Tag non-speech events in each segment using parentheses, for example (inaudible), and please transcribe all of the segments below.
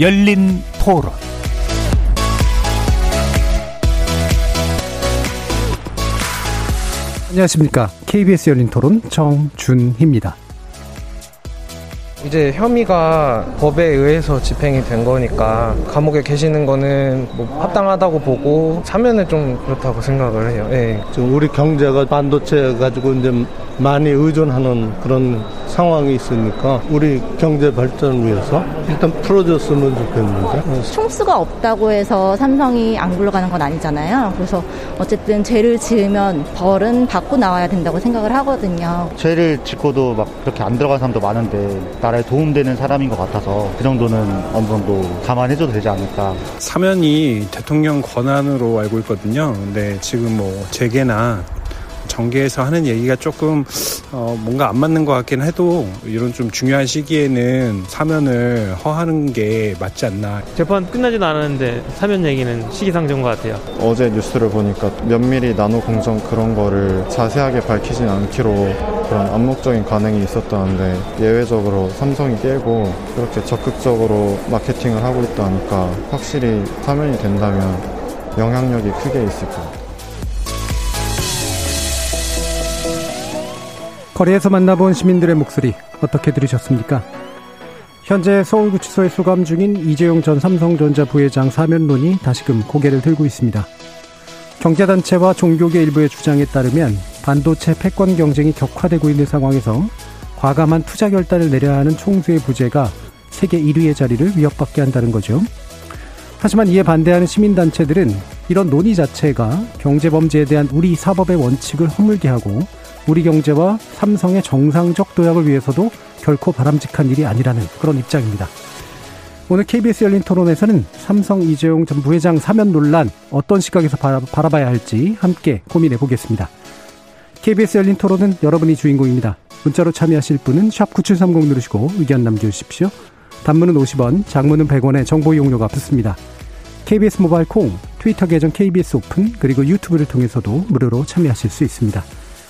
열린 토론 안녕하십니까. KBS 열린 토론 정준희입니다. 이제 혐의가 법에 의해서 집행이 된 거니까 감옥에 계시는 거는 뭐 합당하다고 보고 사면은 좀 그렇다고 생각을 해요. 예. 지금 우리 경제가 반도체 가지고 이제 많이 의존하는 그런 상황이 있으니까 우리 경제 발전을 위해서 일단 풀어줬으면 좋겠는데. 총수가 없다고 해서 삼성이 안 굴러가는 건 아니잖아요. 그래서 어쨌든 죄를 지으면 벌은 받고 나와야 된다고 생각을 하거든요. 죄를 짓고도 막 그렇게 안 들어간 사람도 많은데 나라에 도움되는 사람인 것 같아서 그 정도는 어느 정도 감안해줘도 되지 않을까. 사면이 대통령 권한으로 알고 있거든요. 근데 지금 뭐 재계나 정계에서 하는 얘기가 조금 어 뭔가 안 맞는 것 같긴 해도 이런 좀 중요한 시기에는 사면을 허하는 게 맞지 않나. 재판 끝나지도 않았는데 사면 얘기는 시기상조인 것 같아요. 어제 뉴스를 보니까 면밀히 나노 공정 그런 거를 자세하게 밝히진 않기로 그런 암묵적인 반응이 있었다는데 예외적으로 삼성이 깨고 그렇게 적극적으로 마케팅을 하고 있다니까 확실히 사면이 된다면 영향력이 크게 있을 것 같아요. 거리에서 만나본 시민들의 목소리 어떻게 들으셨습니까? 현재 서울구치소에 수감 중인 이재용 전 삼성전자 부회장 사면론이 다시금 고개를 들고 있습니다. 경제단체와 종교계 일부의 주장에 따르면 반도체 패권 경쟁이 격화되고 있는 상황에서 과감한 투자 결단을 내려야 하는 총수의 부재가 세계 1위의 자리를 위협받게 한다는 거죠. 하지만 이에 반대하는 시민단체들은 이런 논의 자체가 경제범죄에 대한 우리 사법의 원칙을 허물게 하고 우리 경제와 삼성의 정상적 도약을 위해서도 결코 바람직한 일이 아니라는 그런 입장입니다. 오늘 KBS 열린 토론에서는 삼성 이재용 전 부회장 사면 논란 어떤 시각에서 바라, 바라봐야 할지 함께 고민해 보겠습니다. KBS 열린 토론은 여러분이 주인공입니다. 문자로 참여하실 분은 9730 누르시고 의견 남겨주십시오. 단문은 50원, 장문은 100원의 정보 이용료가 붙습니다. KBS 모바일 콩, 트위터 계정 KBS 오픈, 그리고 유튜브를 통해서도 무료로 참여하실 수 있습니다.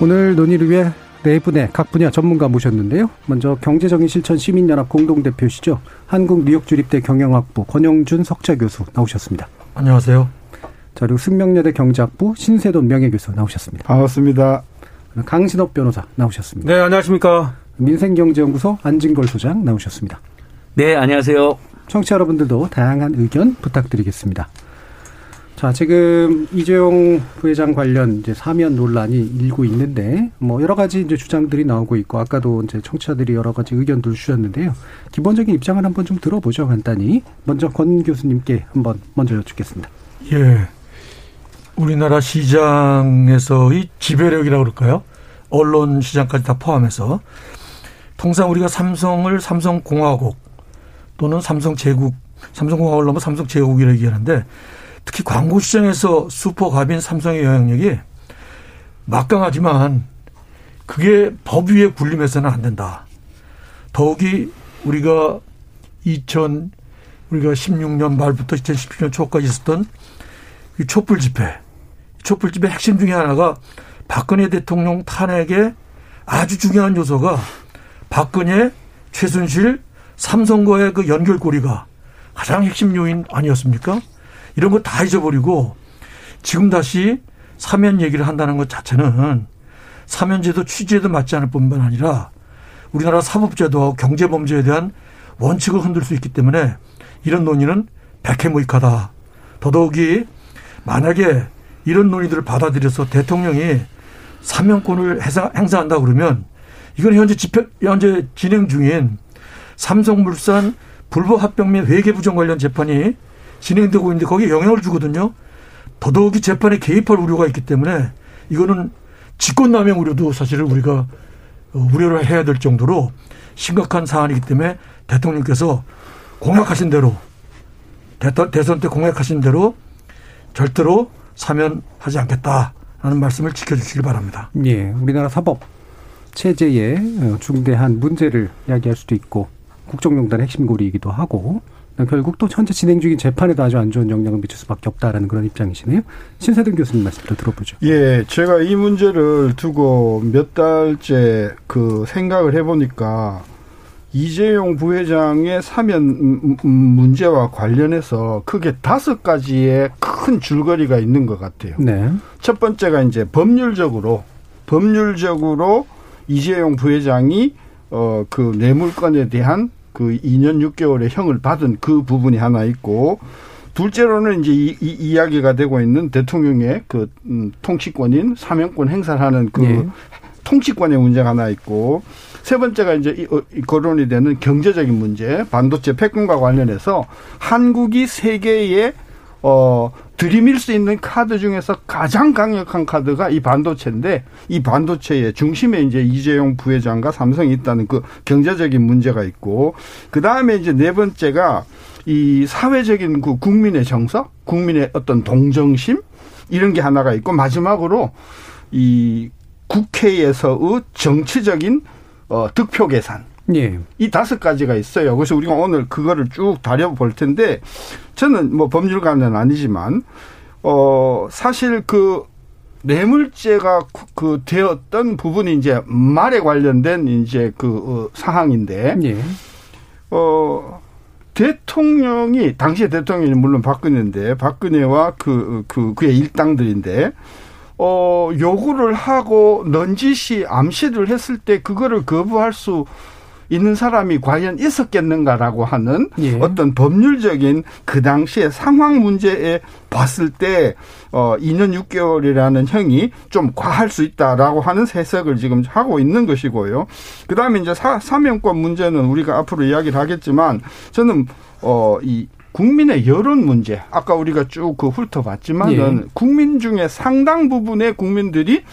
오늘 논의를 위해 네 분의 각 분야 전문가 모셨는데요. 먼저 경제적인 실천 시민연합 공동대표시죠. 한국 뉴욕주립대 경영학부 권영준 석좌 교수 나오셨습니다. 안녕하세요. 자, 그리고 승명여대 경제학부 신세돈 명예교수 나오셨습니다. 반갑습니다. 강신업 변호사 나오셨습니다. 네, 안녕하십니까. 민생경제연구소 안진걸 소장 나오셨습니다. 네, 안녕하세요. 청취자 여러분들도 다양한 의견 부탁드리겠습니다. 자, 지금 이재용 부회장 관련 이제 사면 논란이 일고 있는데 뭐 여러 가지 이제 주장들이 나오고 있고 아까도 이제 청취자들이 여러 가지 의견들 주셨는데요. 기본적인 입장을 한번 좀 들어보죠, 간단히. 먼저 권 교수님께 한번 먼저 여쭙겠습니다. 예. 우리나라 시장에서의 지배력이라고 그럴까요? 언론 시장까지 다 포함해서 통상 우리가 삼성을 삼성공화국 또는 삼성제국, 삼성공화국을 넘어 삼성제국이라고 얘기하는데 특히 광고 시장에서 슈퍼갑인 삼성의 영향력이 막강하지만 그게 법 위에 군림해서는 안 된다. 더욱이 우리가 2000 우리가 16년 말부터 2017년 초까지 있었던 이 촛불 집회. 촛불 집회 핵심 중에 하나가 박근혜 대통령 탄핵의 아주 중요한 요소가 박근혜, 최순실, 삼성과의 그 연결고리가 가장 핵심 요인 아니었습니까? 이런 거 다 잊어버리고 지금 다시 사면 얘기를 한다는 것 자체는 사면제도 취지에도 맞지 않을 뿐만 아니라 우리나라 사법제도와 경제범죄에 대한 원칙을 흔들 수 있기 때문에 이런 논의는 백해무익하다. 더더욱이 만약에 이런 논의들을 받아들여서 대통령이 사면권을 행사한다 그러면 이건 현재 집회, 현재 진행 중인 삼성물산 불법 합병 및 회계 부정 관련 재판이 진행되고 있는데 거기에 영향을 주거든요. 더더욱이 재판에 개입할 우려가 있기 때문에 이거는 직권남용 우려도 사실은 우리가 어, 우려를 해야 될 정도로 심각한 사안이기 때문에 대통령께서 공약하신 대로 대선 때 공약하신 대로 절대로 사면하지 않겠다라는 말씀을 지켜주시기 바랍니다. 예, 우리나라 사법 체제의 어, 중대한 문제를 이야기할 수도 있고 국정농단의 핵심 고리이기도 하고 결국 또 현재 진행 중인 재판에도 아주 안 좋은 영향을 미칠 수밖에 없다라는 그런 입장이시네요. 신세등 교수님 말씀도 들어보죠. 예, 제가 이 문제를 두고 몇 달째 그 생각을 해보니까 이재용 부회장의 사면 문제와 관련해서 크게 다섯 가지의 큰 줄거리가 있는 것 같아요. 네. 첫 번째가 이제 법률적으로 법률적으로 이재용 부회장이 어 그 뇌물건에 대한 그 2년 6개월의 형을 받은 그 부분이 하나 있고 둘째로는 이제 이, 이 이야기가 되고 있는 대통령의 그 음, 통치권인 사명권 행사를 하는 그 네. 통치권의 문제가 하나 있고 세 번째가 이제 이, 어, 이 거론이 되는 경제적인 문제, 반도체 패권과 관련해서 한국이 세계에 어 들이밀 수 있는 카드 중에서 가장 강력한 카드가 이 반도체인데 이 반도체의 중심에 이제 이재용 부회장과 삼성이 있다는 그 경제적인 문제가 있고 그 다음에 이제 네 번째가 이 사회적인 그 국민의 정서, 국민의 어떤 동정심 이런 게 하나가 있고 마지막으로 이 국회에서의 정치적인 어 득표 계산 예. 이 다섯 가지가 있어요. 그래서 우리가 오늘 그거를 쭉 다려볼 텐데 저는 뭐 법률가는 아니지만 어 사실 그 뇌물죄가 그 되었던 부분이 이제 말에 관련된 이제 그 어, 사항인데 예. 어 대통령이 당시의 대통령이 물론 박근혜인데 박근혜와 그, 그 그의 일당들인데 어 요구를 하고 넌지시 암시를 했을 때 그거를 거부할 수 있는 사람이 과연 있었겠는가라고 하는 예. 어떤 법률적인 그 당시의 상황 문제에 봤을 때 어, 2년 6개월이라는 형이 좀 과할 수 있다라고 하는 해석을 지금 하고 있는 것이고요. 그 다음에 이제 사, 사명권 문제는 우리가 앞으로 이야기를 하겠지만 저는 어, 이 국민의 여론 문제 아까 우리가 쭉 그 훑어봤지만은 예. 국민 중에 상당 부분의 국민들이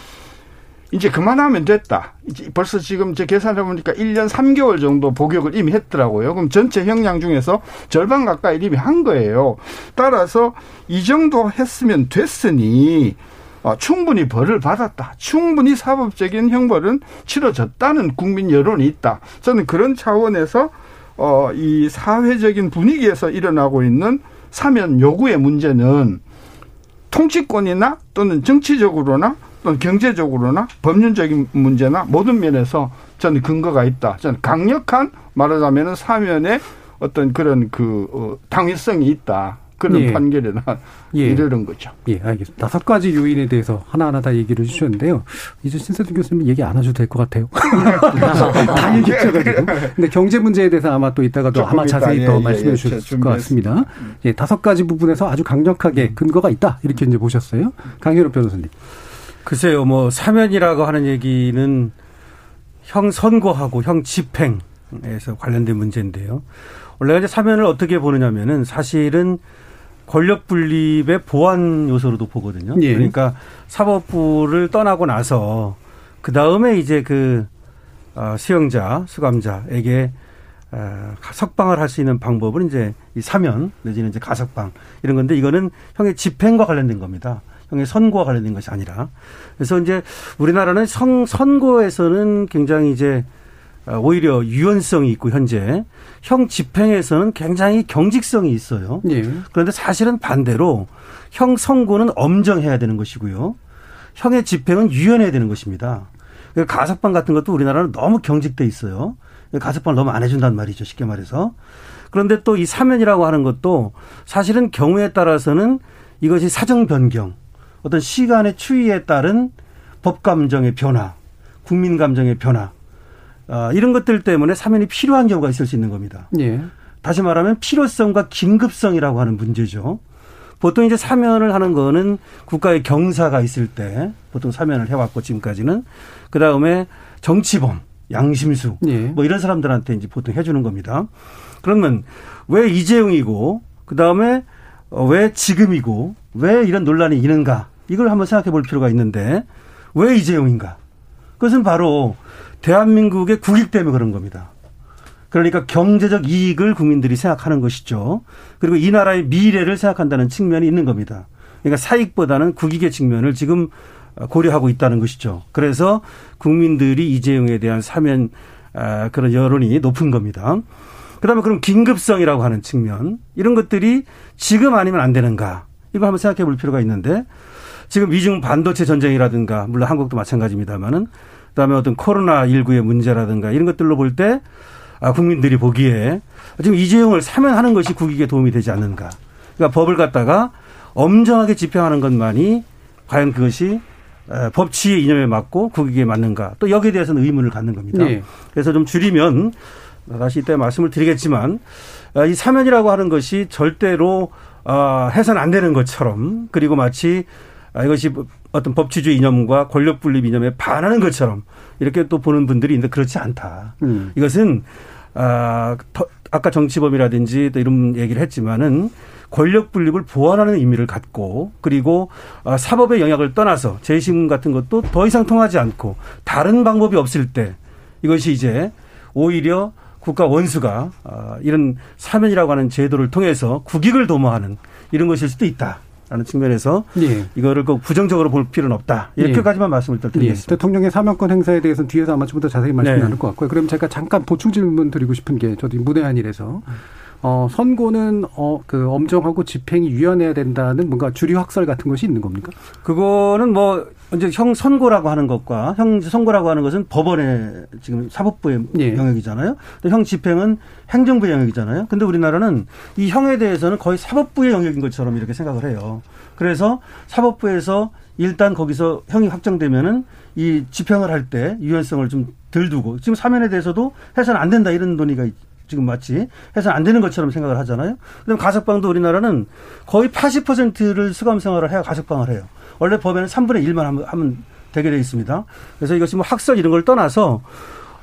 이제 그만하면 됐다. 이제 벌써 지금 제 계산해 보니까 1년 3개월 정도 복역을 이미 했더라고요. 그럼 전체 형량 중에서 절반 가까이 이미 한 거예요. 따라서 이 정도 했으면 됐으니 어, 충분히 벌을 받았다. 충분히 사법적인 형벌은 치러졌다는 국민 여론이 있다. 저는 그런 차원에서 어, 이 사회적인 분위기에서 일어나고 있는 사면 요구의 문제는 통치권이나 또는 정치적으로나 또는 경제적으로나 법률적인 문제나 모든 면에서 저는 근거가 있다. 저는 강력한 말하자면 사면에 어떤 그런 그 어, 당위성이 있다. 그런 예. 판결에 나 예. 이르는 거죠. 예, 알겠습니다. 다섯 가지 요인에 대해서 하나하나 다 얘기를 해주셨는데요. 이제 신세준 교수님 얘기 안 하셔도 될 것 같아요. (laughs) 다 얘기하셔가지고. 근데 경제 문제에 대해서 아마 또 이따가 도 아마 자세히 더 예, 예, 말씀해 예, 주실 것 같습니다. 예, 다섯 가지 부분에서 아주 강력하게 근거가 있다. 이렇게 이제 보셨어요. 강현우 변호사님. 글쎄요, 뭐 사면이라고 하는 얘기는 형 선고하고 형 집행에서 관련된 문제인데요. 원래 이제 사면을 어떻게 보느냐면은 사실은 권력 분립의 보완 요소로도 보거든요. 예. 그러니까 사법부를 떠나고 나서 그 다음에 이제 그 어, 수용자, 수감자에게 어, 석방을 할 수 있는 방법은 이제 이 사면 내지는 이제 가석방 이런 건데 이거는 형의 집행과 관련된 겁니다. 형의 선고와 관련된 것이 아니라 그래서 이제 우리나라는 선, 선고에서는 굉장히 이제 어, 오히려 유연성이 있고 현재 형 집행에서는 굉장히 경직성이 있어요. 예. 그런데 사실은 반대로 형 선고는 엄정해야 되는 것이고요. 형의 집행은 유연해야 되는 것입니다. 가석방 같은 것도 우리나라는 너무 경직돼 있어요. 가석방을 너무 안 해준단 말이죠. 쉽게 말해서. 그런데 또 이 사면이라고 하는 것도 사실은 경우에 따라서는 이것이 사정 변경 어떤 시간의 추이에 따른 법 감정의 변화, 국민 감정의 변화, 아, 이런 것들 때문에 사면이 필요한 경우가 있을 수 있는 겁니다. 예. 다시 말하면 필요성과 긴급성이라고 하는 문제죠. 보통 이제 사면을 하는 거는 국가의 경사가 있을 때 보통 사면을 해왔고 지금까지는 그 다음에 정치범, 양심수 예. 뭐 이런 사람들한테 이제 보통 해주는 겁니다. 그러면 왜 이재용이고 그 다음에 왜 지금이고 왜 이런 논란이 있는가 이걸 한번 생각해 볼 필요가 있는데 왜 이재용인가? 그것은 바로 대한민국의 국익 때문에 그런 겁니다. 그러니까 경제적 이익을 국민들이 생각하는 것이죠. 그리고 이 나라의 미래를 생각한다는 측면이 있는 겁니다. 그러니까 사익보다는 국익의 측면을 지금 고려하고 있다는 것이죠. 그래서 국민들이 이재용에 대한 사면 아, 그런 여론이 높은 겁니다. 그다음에 그럼 긴급성이라고 하는 측면 이런 것들이 지금 아니면 안 되는가 이거 한번 생각해 볼 필요가 있는데 지금 미중 반도체 전쟁이라든가 물론 한국도 마찬가지입니다만은 그다음에 어떤 코로나 19의 문제라든가 이런 것들로 볼 때 아, 국민들이 보기에 지금 이재용을 사면하는 것이 국익에 도움이 되지 않는가. 그러니까 법을 갖다가 엄정하게 집행하는 것만이 과연 그것이 법치의 이념에 맞고 국익에 맞는가. 또 여기에 대해서는 의문을 갖는 겁니다. 네. 그래서 좀 줄이면 다시 이때 말씀을 드리겠지만 아, 이 사면이라고 하는 것이 절대로 아, 해서는 안 되는 것처럼 그리고 마치 아, 이것이 어떤 법치주의 이념과 권력 분립 이념에 반하는 것처럼 이렇게 또 보는 분들이 있는데 그렇지 않다. 음. 이것은 아, 아까 정치범이라든지 또 이런 얘기를 했지만은 권력 분립을 보완하는 의미를 갖고 그리고 아, 사법의 영역을 떠나서 재심 같은 것도 더 이상 통하지 않고 다른 방법이 없을 때 이것이 이제 오히려 국가 원수가 아, 이런 사면이라고 하는 제도를 통해서 국익을 도모하는 이런 것일 수도 있다. 라는 측면에서 예. 이거를 꼭 부정적으로 볼 필요는 없다. 이렇게까지만 예. 말씀을 드리겠습니다. 예. 대통령의 사면권 행사에 대해서는 뒤에서 아마 좀 더 자세히 말씀 네. 나눌 것 같고요. 그럼 제가 잠깐 보충 질문 드리고 싶은 게 저도 문외한일에서 어, 선고는 어, 그 엄정하고 집행이 유연해야 된다는 뭔가 주류 학설 같은 것이 있는 겁니까? 그거는 뭐 이제 형 선고라고 하는 것과 형 선고라고 하는 것은 법원의 지금 사법부의 예. 영역이잖아요. 형 집행은 행정부의 영역이잖아요. 근데 우리나라는 이 형에 대해서는 거의 사법부의 영역인 것처럼 이렇게 생각을 해요. 그래서 사법부에서 일단 거기서 형이 확정되면은 이 집행을 할 때 유연성을 좀 덜 두고 지금 사면에 대해서도 해서는 안 된다 이런 논의가 지금 마치 해서 안 되는 것처럼 생각을 하잖아요. 그다음 가석방도 우리나라는 거의 80%를 수감 생활을 해야 가석방을 해요. 원래 법에는 3분의 1만 하면, 하면 되게 돼 있습니다. 그래서 이것이 뭐 학설 이런 걸 떠나서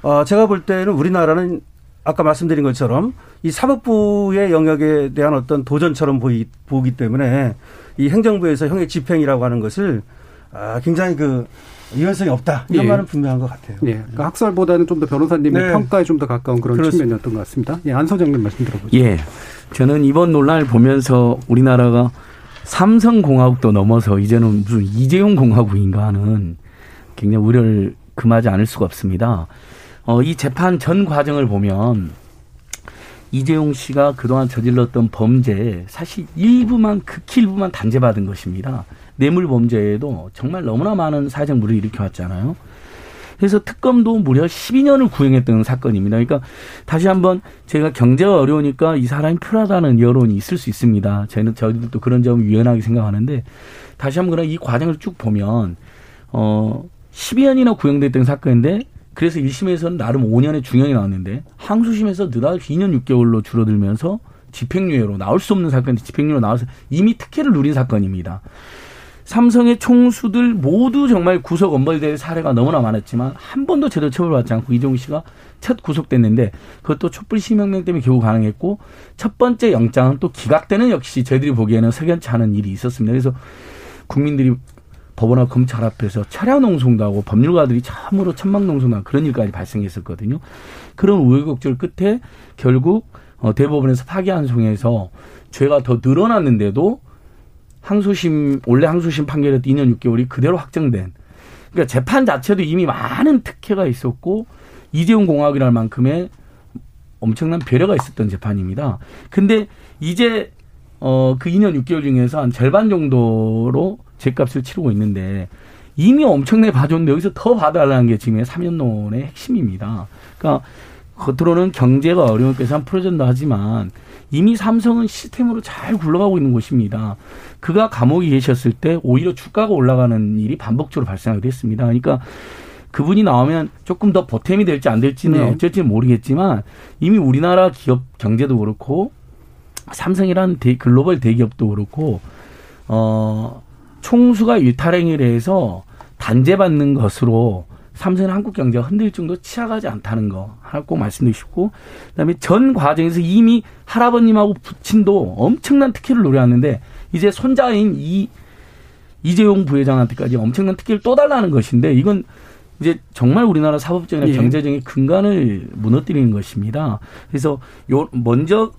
어 제가 볼 때는 우리나라는 아까 말씀드린 것처럼 이 사법부의 영역에 대한 어떤 도전처럼 보이, 보기 때문에 이 행정부에서 형의 집행이라고 하는 것을 아, 굉장히 그 유연성이 없다. 이런 예. 말은 분명한 것 같아요. 예. 그러니까 학설보다는 좀 더 변호사님의 네. 평가에 좀 더 가까운 그런 그렇습니다. 측면이었던 것 같습니다. 예, 안 소장님 말씀 들어보죠. 예. 저는 이번 논란을 보면서 우리나라가 삼성공화국도 넘어서 이제는 무슨 이재용 공화국인가 하는 굉장히 우려를 금하지 않을 수가 없습니다. 어, 이 재판 전 과정을 보면 이재용 씨가 그동안 저질렀던 범죄 사실 일부만 극히 일부만 단죄받은 것입니다. 뇌물 범죄에도 정말 너무나 많은 사회적 물을 일으켜왔잖아요. 그래서 특검도 무려 12년을 구형했던 사건입니다. 그러니까 다시 한번 제가 경제가 어려우니까 이 사람이 필요하다는 여론이 있을 수 있습니다. 저희는 저희들도 그런 점을 유연하게 생각하는데 다시 한번 그러나 이 과정을 쭉 보면 어 12년이나 구형됐던 사건인데 그래서 1심에서는 나름 5년의 중형이 나왔는데 항소심에서 느닷없이 2년 6개월로 줄어들면서 집행유예로 나올 수 없는 사건인데 집행유예로 나와서 이미 특혜를 누린 사건입니다. 삼성의 총수들 모두 정말 구속 엄벌될 사례가 너무나 많았지만 한 번도 제대로 처벌받지 않고 이종우 씨가 첫 구속됐는데 그것도 촛불 시명령 때문에 겨우 가능했고 첫 번째 영장은 또 기각되는 역시 저희들이 보기에는 석연치 않은 일이 있었습니다. 그래서 국민들이 법원과 검찰 앞에서 차량 농성도 하고 법률가들이 참으로 천막 농성도 그런 일까지 발생했었거든요. 그런 우여곡절 끝에 결국 어, 대법원에서 파기환송해서 죄가 더 늘어났는데도 항소심 원래 항소심 판결에도 2년 6개월이 그대로 확정된 그러니까 재판 자체도 이미 많은 특혜가 있었고 이재용 공학이랄 만큼의 엄청난 배려가 있었던 재판입니다. 근데 이제 어 그 2년 6개월 중에서 한 절반 정도로 제값을 치르고 있는데 이미 엄청나게 봐줬는데 여기서 더 봐달라는 게 지금의 3년론의 핵심입니다. 그러니까 겉으로는 경제가 어려우니까 한 풀어준다 하지만 이미 삼성은 시스템으로 잘 굴러가고 있는 곳입니다. 그가 감옥에 계셨을 때 오히려 주가가 올라가는 일이 반복적으로 발생하게 됐습니다. 그러니까 그분이 나오면 조금 더 보탬이 될지 안 될지는 네. 어쩔지 모르겠지만 이미 우리나라 기업 경제도 그렇고 삼성이라는 대, 글로벌 대기업도 그렇고 어 총수가 일탈행위를 해서 단죄받는 것으로 삼성은 한국 경제가 흔들 정도 치아가지 않다는 거 하나 꼭 말씀드리고 싶고 그다음에 전 과정에서 이미 할아버님하고 부친도 엄청난 특혜를 노려왔는데 이제 손자인 이 이재용 부회장한테까지 엄청난 특혜를 또 달라는 것인데 이건 이제 정말 우리나라 사법적이나 예. 경제적인 근간을 무너뜨리는 것입니다. 그래서 요 먼저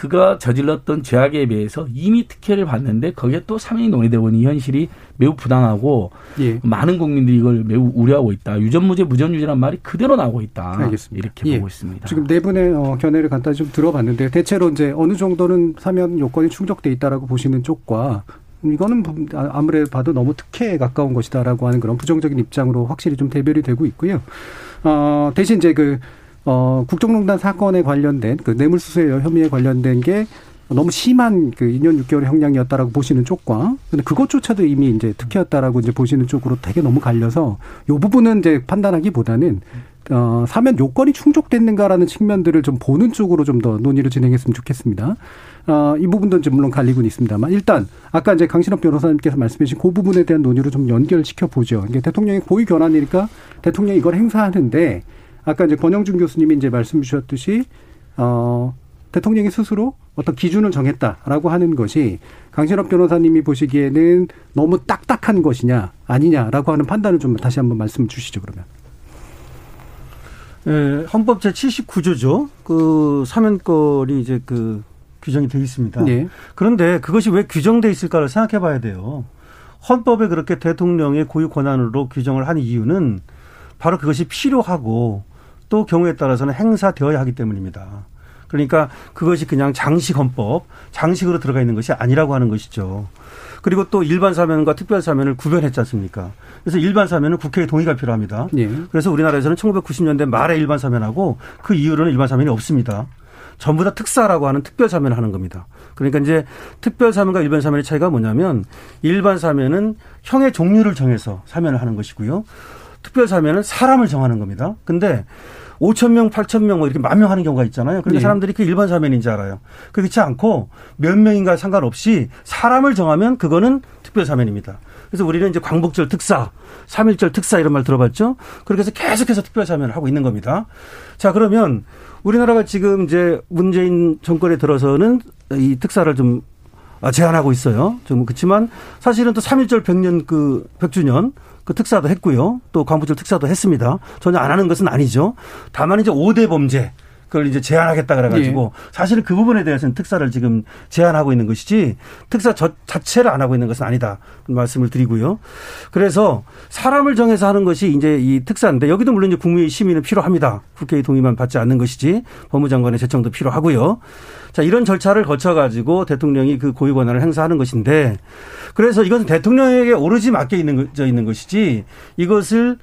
그가 저질렀던 죄악에 비해서 이미 특혜를 받는데 거기에 또 사면이 논의되고 있는 이 현실이 매우 부당하고 예. 많은 국민들이 이걸 매우 우려하고 있다. 유전무죄 무전유죄란 말이 그대로 나오고 있다. 알겠습니다. 이렇게 예. 보고 있습니다. 지금 네 분의 어, 견해를 간단히 좀 들어봤는데 대체로 이제 어느 정도는 사면 요건이 충족돼 있다라고 보시는 쪽과 이거는 뭐 아- 아무래도 봐도 너무 특혜에 가까운 것이다라고 하는 그런 부정적인 입장으로 확실히 좀 대별이 되고 있고요. 어, 대신 이제 그 어, 국정농단 사건에 관련된 그 뇌물수수 혐의에 관련된 게 너무 심한 그 2년 6개월의 형량이었다라고 보시는 쪽과 근데 그것조차도 이미 이제 특혜였다라고 이제 보시는 쪽으로 되게 너무 갈려서 요 부분은 이제 판단하기보다는 어, 사면 요건이 충족됐는가라는 측면들을 좀 보는 쪽으로 좀 더 논의를 진행했으면 좋겠습니다. 어, 이 부분도 이제 물론 갈리고는 있습니다만 일단 아까 이제 강신업 변호사님께서 말씀해주신 그 부분에 대한 논의로 좀 연결시켜 보죠. 이게 대통령의 고위 권한이니까 대통령이 이걸 행사하는데 아까 이제 권영준 교수님이 이제 말씀 주셨듯이 어, 대통령이 스스로 어떤 기준을 정했다라고 하는 것이 강신업 변호사님이 보시기에는 너무 딱딱한 것이냐 아니냐라고 하는 판단을 좀 다시 한번 말씀 주시죠 그러면. 예, 헌법 제 79조죠. 그 사면권이 이제 그 규정이 되어 있습니다. 예. 그런데 그것이 왜 규정돼 있을까를 생각해 봐야 돼요. 헌법에 그렇게 대통령의 고유 권한으로 규정을 한 이유는 바로 그것이 필요하고 또 경우에 따라서는 행사되어야 하기 때문입니다. 그러니까 그것이 그냥 장식 헌법, 장식으로 들어가 있는 것이 아니라고 하는 것이죠. 그리고 또 일반 사면과 특별 사면을 구별했지 않습니까? 그래서 일반 사면은 국회의 동의가 필요합니다. 예. 그래서 우리나라에서는 1990년대 말에 일반 사면하고 그 이후로는 일반 사면이 없습니다. 전부 다 특사라고 하는 특별 사면을 하는 겁니다. 그러니까 이제 특별 사면과 일반 사면의 차이가 뭐냐면 일반 사면은 형의 종류를 정해서 사면을 하는 것이고요. 특별 사면은 사람을 정하는 겁니다. 근데 5천 명, 8천 명, 뭐 이렇게 만 명 하는 경우가 있잖아요. 그런데 네. 사람들이 그 일반 사면인 줄 알아요. 그렇지 않고 몇 명인가 상관없이 사람을 정하면 그거는 특별 사면입니다. 그래서 우리는 이제 광복절 특사, 3.1절 특사 이런 말 들어봤죠? 그렇게 해서 계속해서 특별 사면을 하고 있는 겁니다. 자, 그러면 우리나라가 지금 이제 문재인 정권에 들어서는 이 특사를 좀 아, 제한하고 있어요. 좀 그렇지만 사실은 또 3.1절 100년 그 100주년 그 특사도 했고요. 또 광복절 특사도 했습니다. 전혀 안 하는 것은 아니죠. 다만 이제 5대 범죄 그걸 이제 제한하겠다 그래가지고 사실은 그 부분에 대해서는 특사를 지금 제한하고 있는 것이지 특사 저 자체를 안 하고 있는 것은 아니다 말씀을 드리고요. 그래서 사람을 정해서 하는 것이 이제 이 특사인데 여기도 물론 이제 국민의 심의는 필요합니다. 국회의 동의만 받지 않는 것이지 법무장관의 제청도 필요하고요. 자 이런 절차를 거쳐가지고 대통령이 그 고유 권한을 행사하는 것인데 그래서 이것은 대통령에게 오로지 맡겨 있는 저 있는 것이지 이것을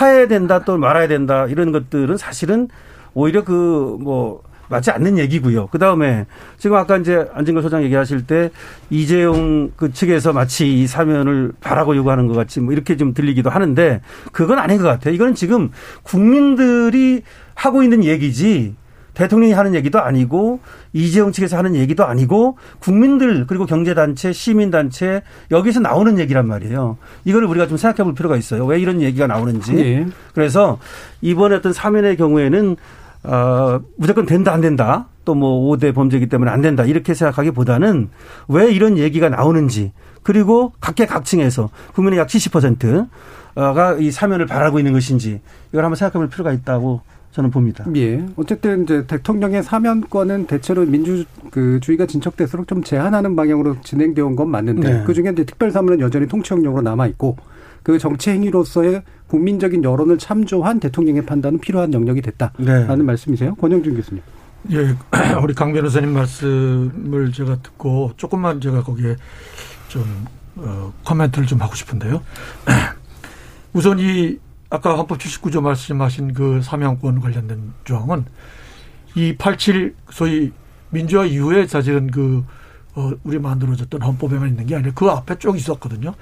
해야 된다 또 말아야 된다 이런 것들은 사실은 오히려 그 뭐 맞지 않는 얘기고요. 그 다음에 지금 아까 이제 안진걸 소장 얘기하실 때 이재용 그 측에서 마치 이 사면을 바라고 요구하는 것 같이 뭐 이렇게 좀 들리기도 하는데 그건 아닌 것 같아요. 이거는 지금 국민들이 하고 있는 얘기지 대통령이 하는 얘기도 아니고 이재용 측에서 하는 얘기도 아니고 국민들 그리고 경제단체 시민단체 여기서 나오는 얘기란 말이에요. 이거를 우리가 좀 생각해 볼 필요가 있어요. 왜 이런 얘기가 나오는지. 예. 그래서 이번에 어떤 사면의 경우에는 어, 무조건 된다 안 된다 또뭐 5대 범죄이기 때문에 안 된다 이렇게 생각하기보다는 왜 이런 얘기가 나오는지 그리고 각계각층에서 국민의 약 70%가 이 사면을 바라고 있는 것인지 이걸 한번 생각해 볼 필요가 있다고 저는 봅니다. 예. 어쨌든 이제 대통령의 사면권은 대체로 민주 그 주의가 진척될수록 좀 제한하는 방향으로 진행되어 온 건 맞는데 네. 그 중에 이제 특별 사면은 여전히 통치형령으로 남아 있고 그 정치 행위로서의 국민적인 여론을 참조한 대통령의 판단은 필요한 영역이 됐다라는 네. 말씀이세요, 권영준 교수님. 예, (clears throat) 우리 강 변호사님 말씀을 제가 듣고 조금만 제가 거기에 좀 어, 코멘트를 좀 하고 싶은데요. (clears throat) 우선 이 아까 헌법 79조 말씀하신 그 사명권 관련된 조항은 이 87 소위 민주화 이후에 사실은 그 어, 우리 만들어졌던 헌법에만 있는 게 아니라 그 앞에 쭉 있었거든요.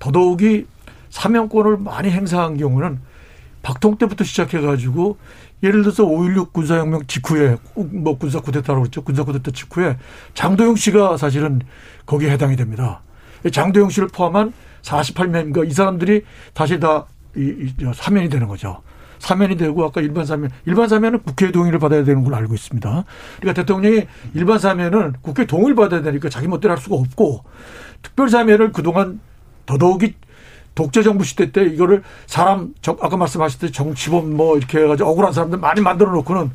더더욱이 사명권을 많이 행사한 경우는 박통 때부터 시작해가지고 예를 들어서 5.16 군사혁명 직후에 뭐 군사 쿠데타라고 그랬죠. 군사 쿠데타 직후에 장도영 씨가 사실은 거기에 해당이 됩니다. 장도영 씨를 포함한 48명인가 이 사람들이 다시 다 이, 이, 저 사면이 되는 거죠. 사면이 되고 아까 일반 사면 일반 사면은 국회 동의를 받아야 되는 걸로 알고 있습니다. 그러니까 대통령이 일반 사면은 국회 동의를 받아야 되니까 자기 멋대로 할 수가 없고 특별 사면을 그동안 더더욱이 독재 정부 시대 때 이거를 사람 아까 말씀하셨듯이 정치범 뭐 이렇게 해가지고 억울한 사람들 많이 만들어 놓고는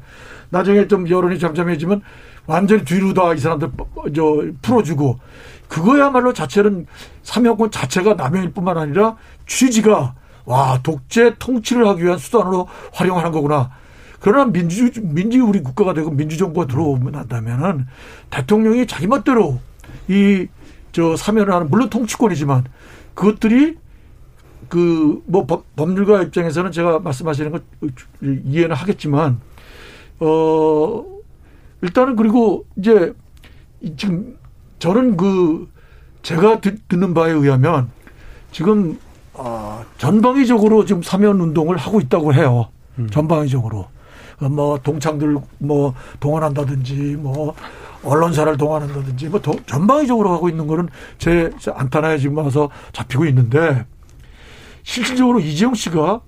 나중에 좀 여론이 잠잠해지면 완전히 뒤로 다 이 사람들 저 풀어주고 그거야말로 자체는 사명권 자체가 남용일 뿐만 아니라 취지가 와 독재 통치를 하기 위한 수단으로 활용하는 거구나. 그러나 민주 민주 우리 국가가 되고 민주정부가 들어오면 한다면은 대통령이 자기 멋대로 이 저 사면을 하는 물론 통치권이지만 그것들이 그 뭐 법률가 입장에서는 제가 말씀하시는 거 이해는 하겠지만 어 일단은 그리고 이제 지금 저는 그 제가 듣 는 바에 의하면 지금 아 전방위적으로 지금 사면 운동을 하고 있다고 해요. 음. 전방위적으로. 뭐 동창들 뭐 동원한다든지 뭐 언론사를 동원한다든지 뭐 전방위적으로 하고 있는 거는 제 안타나에 지금 와서 잡히고 있는데 실질적으로 이재용 씨가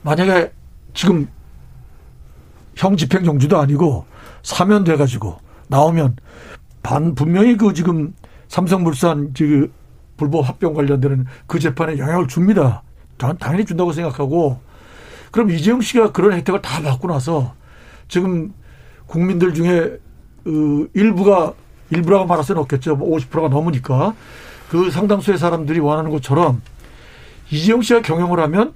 만약에 지금 형 집행정지도 아니고 사면돼 가지고 나오면 반 분명히 그 지금 삼성물산 그 불법 합병 관련되는 그 재판에 영향을 줍니다. 당연히 준다고 생각하고 그럼 이재용 씨가 그런 혜택을 다 받고 나서 지금 국민들 중에 어, 일부가 일부라고 말할 수는 없겠죠. 50%가 뭐 넘으니까 그 상당수의 사람들이 원하는 것처럼 이재용 씨가 경영을 하면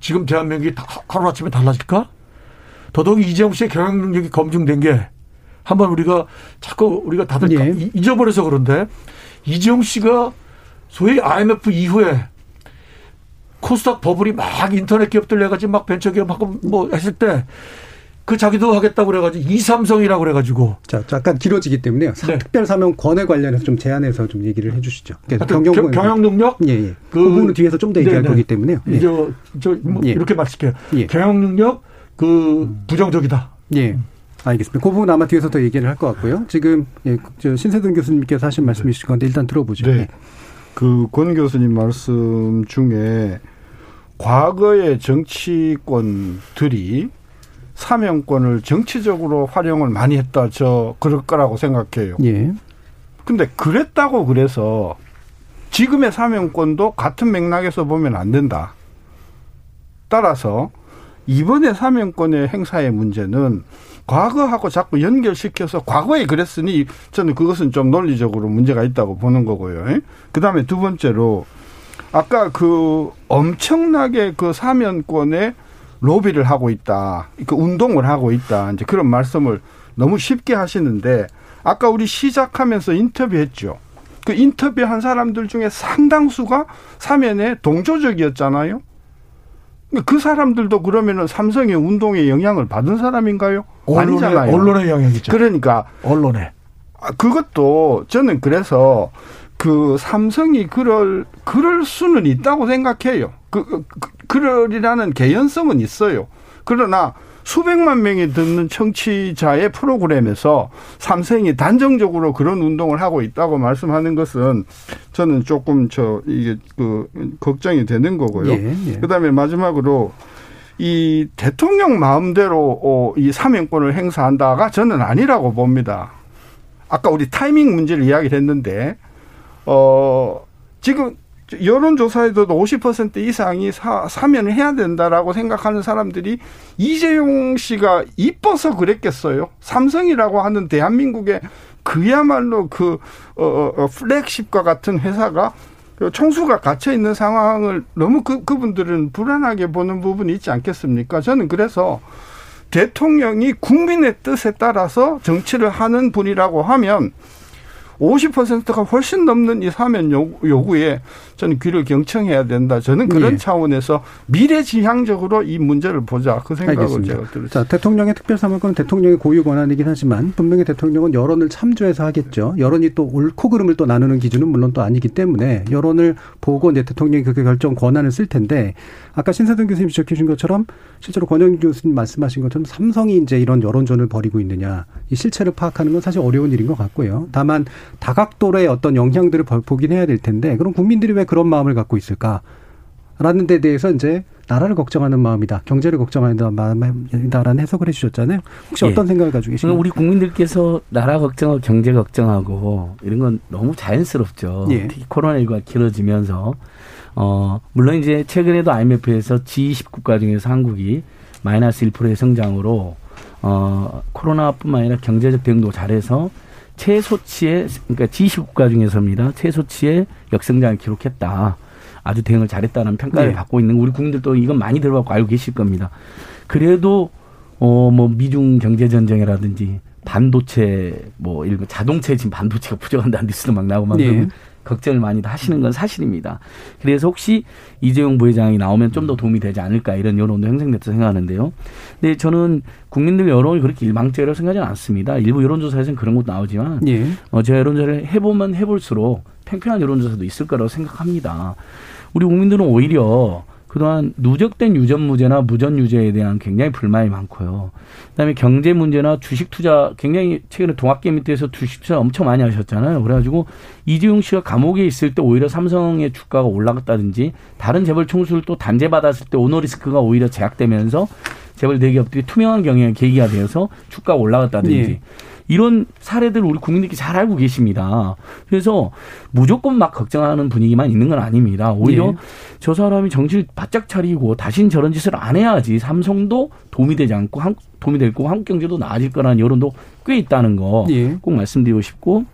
지금 대한민국이 하루아침에 달라질까? 더더욱 이재용 씨의 경영 능력이 검증된 게 한번 우리가 자꾸 우리가 다들 예. 잊어버려서 그런데 이재용 씨가 소위 IMF 이후에 코스닥 버블이 막 인터넷 기업들 내가지고 막 벤처기업하고 뭐 했을 때 그 자기도 하겠다고 그래가지고 이삼성이라고 그래가지고 자 잠깐 길어지기 때문에요. 네. 특별 사면 권에 관련해서 좀 제안해서 좀 얘기를 해주시죠. 경영, 경영 능력 예, 예. 그, 그 부분은 뒤에서 좀 더 얘기할 거기 때문에요. 예. 저뭐 예. 이렇게 말씀할게요. 예. 경영 능력 그 부정적이다. 예. 알겠습니다. 그 부분 아마 뒤에서 더 얘기를 할 것 같고요. 지금 예, 저 신세동 교수님께서 하신 말씀이실 건데 일단 들어보죠. 네. 네. 그권 교수님 말씀 중에 과거의 정치권들이 사명권을 정치적으로 활용을 많이 했다. 저 그럴 거라고 생각해요. 예. 근데 그랬다고 그래서 지금의 사명권도 같은 맥락에서 보면 안 된다. 따라서 이번에 사명권의 행사의 문제는 과거하고 자꾸 연결시켜서 과거에 그랬으니 저는 그것은 좀 논리적으로 문제가 있다고 보는 거고요. 그 다음에 두 번째로 아까 그 엄청나게 그 사면권에 로비를 하고 있다. 그 운동을 하고 있다. 이제 그런 말씀을 너무 쉽게 하시는데 아까 우리 시작하면서 인터뷰했죠. 그 인터뷰한 사람들 중에 상당수가 사면에 동조적이었잖아요. 그 사람들도 그러면은 삼성의 운동에 영향을 받은 사람인가요? 언론의, 아니잖아요. 언론의 영향이죠. 그러니까 언론에 아, 그것도 저는 그래서 그 삼성이 그럴 그럴 수는 있다고 생각해요. 그, 그 그러리라는 개연성은 있어요. 그러나 수백만 명이 듣는 청취자의 프로그램에서 삼성이 단정적으로 그런 운동을 하고 있다고 말씀하는 것은 저는 조금 저 이게 그 걱정이 되는 거고요. 예, 예. 그다음에 마지막으로 이 대통령 마음대로 어, 이 사명권을 행사한다가 저는 아니라고 봅니다. 아까 우리 타이밍 문제를 이야기를 했는데 어 지금 여론조사에도 50% 이상이 사, 사면을 해야 된다라고 생각하는 사람들이 이재용 씨가 이뻐서 그랬겠어요. 삼성이라고 하는 대한민국의 그야말로 그, 어, 어, 어 플렉십과 같은 회사가 총수가 갇혀 있는 상황을 너무 그, 그분들은 불안하게 보는 부분이 있지 않겠습니까? 저는 그래서 대통령이 국민의 뜻에 따라서 정치를 하는 분이라고 하면 50%가 훨씬 넘는 이 사면 요구 에 저는 귀를 경청해야 된다. 저는 그런 예. 차원에서 미래지향적으로 이 문제를 보자. 그 생각을 알겠습니다. 제가 들었습니다. 자, 대통령의 특별사면권은 대통령의 고유 권한이긴 하지만 분명히 대통령은 여론을 참조해서 하겠죠. 여론이 또 옳고 그름을 또 나누는 기준은 물론 또 아니기 때문에 여론을 보고 이제 대통령이 그 결정 권한을 쓸 텐데 아까 신사동 교수님 지적해 주신 것처럼 실제로 권영 교수님 말씀하신 것처럼 삼성이 이제 이런 여론전을 벌이고 있느냐 이 실체를 파악하는 건 사실 어려운 일인 것 같고요. 다만 다각도의 어떤 영향들을 보긴 해야 될 텐데 그럼 국민들이 왜 그런 마음을 갖고 있을까? 라는 데 대해서 이제 나라를 걱정하는 마음이다. 경제를 걱정하는 마음이다라는 해석을 해 주셨잖아요. 혹시 예. 어떤 생각을 가지고 계신가요? 우리 국민들께서 나라 걱정하고 경제 걱정하고 이런 건 너무 자연스럽죠. 예. 특히 코로나19가 길어지면서 어, 물론 이제 최근에도 IMF에서 G20 국가 중에서 한국이 마이너스 1%의 성장으로 어, 코로나뿐만 아니라 경제적 대응도 잘해서 최소치의 그러니까 G20 국가 중에서입니다. 최소치의 역성장을 기록했다. 아주 대응을 잘했다는 평가를 네. 받고 있는 우리 국민들도 이건 많이 들어봤고 알고 계실 겁니다. 그래도 어 뭐 미중 경제 전쟁이라든지 반도체 뭐 이런 거 자동차에 지금 반도체가 부족한다는 뉴스도 막 나오고 막 네. 걱정을 많이 하시는 건 사실입니다. 그래서 혹시 이재용 부회장이 나오면 좀 더 도움이 되지 않을까 이런 여론도 형성됐다 생각하는데요. 근데 저는 국민들 여론이 그렇게 일방적이라고 생각하지는 않습니다. 일부 여론조사에서는 그런 것도 나오지만 예. 어, 제가 여론조사를 해보면 해볼수록 팽팽한 여론조사도 있을 거라고 생각합니다. 우리 국민들은 오히려 그동안 누적된 유전무죄나 무전유죄에 대한 굉장히 불만이 많고요. 그다음에 경제 문제나 주식 투자 굉장히 최근에 동학개미때에서 주식 투자 엄청 많이 하셨잖아요. 그래가지고 이재용 씨가 감옥에 있을 때 오히려 삼성의 주가가 올라갔다든지 다른 재벌 총수를 또 단죄받았을 때 오너리스크가 오히려 제약되면서 재벌 대기업들이 투명한 경영의 계기가 되어서 주가가 올라갔다든지 예. 이런 사례들 우리 국민들이 잘 알고 계십니다. 그래서 무조건 막 걱정하는 분위기만 있는 건 아닙니다. 오히려 예. 저 사람이 정신을 바짝 차리고 다신 저런 짓을 안 해야지 삼성도 도움이 되지 않고 한, 도움이 될 거고 한국 경제도 나아질 거라는 여론도 꽤 있다는 거꼭 예. 말씀드리고 싶고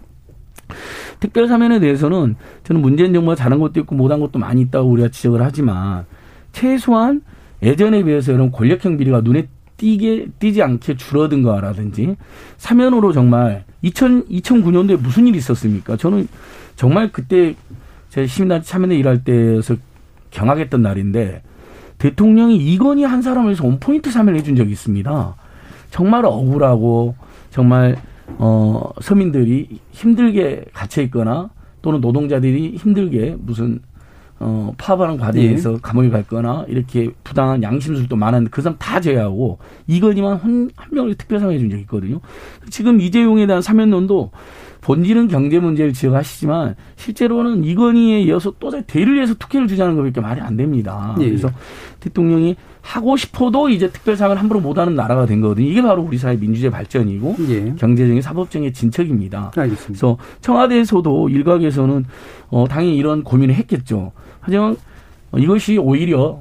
특별 사면에 대해서는 저는 문재인 정부가 잘한 것도 있고 못한 것도 많이 있다고 우리가 지적을 하지만 최소한 예전에 비해서 이런 권력형 비리가 눈에 띄게 띄지 않게 줄어든 거라든지 사면으로 정말 2000 2009년도에 무슨 일이 있었습니까? 저는 정말 그때 제 시민단체 참여회 일할 때여서 경악했던 날인데 대통령이 이건희 한 사람을 해서 온포인트 사면을 해준 적이 있습니다. 정말 억울하고 정말 어 서민들이 힘들게 갇혀 있거나 또는 노동자들이 힘들게 무슨 어 파업하는 과정에서 감옥에 갔거나 이렇게 부당한 양심술도 많았는데 그 사람 다 제외하고 이건희만 한, 한 명을 특별 사면해 준 적이 있거든요. 지금 이재용에 대한 사면론도 본질은 경제 문제를 지적하시지만 실제로는 이건희에 이어서 또 대를 위해서 특혜를 주자는 것밖에 말이 안 됩니다. 예. 그래서 대통령이 하고 싶어도 이제 특별상을 함부로 못하는 나라가 된 거거든요. 이게 바로 우리 사회 민주주의 발전이고 예. 경제적인 사법적인 진척입니다. 알겠습니다. 그래서 청와대에서도 일각에서는 어, 당연히 이런 고민을 했겠죠. 하지만 어, 이것이 오히려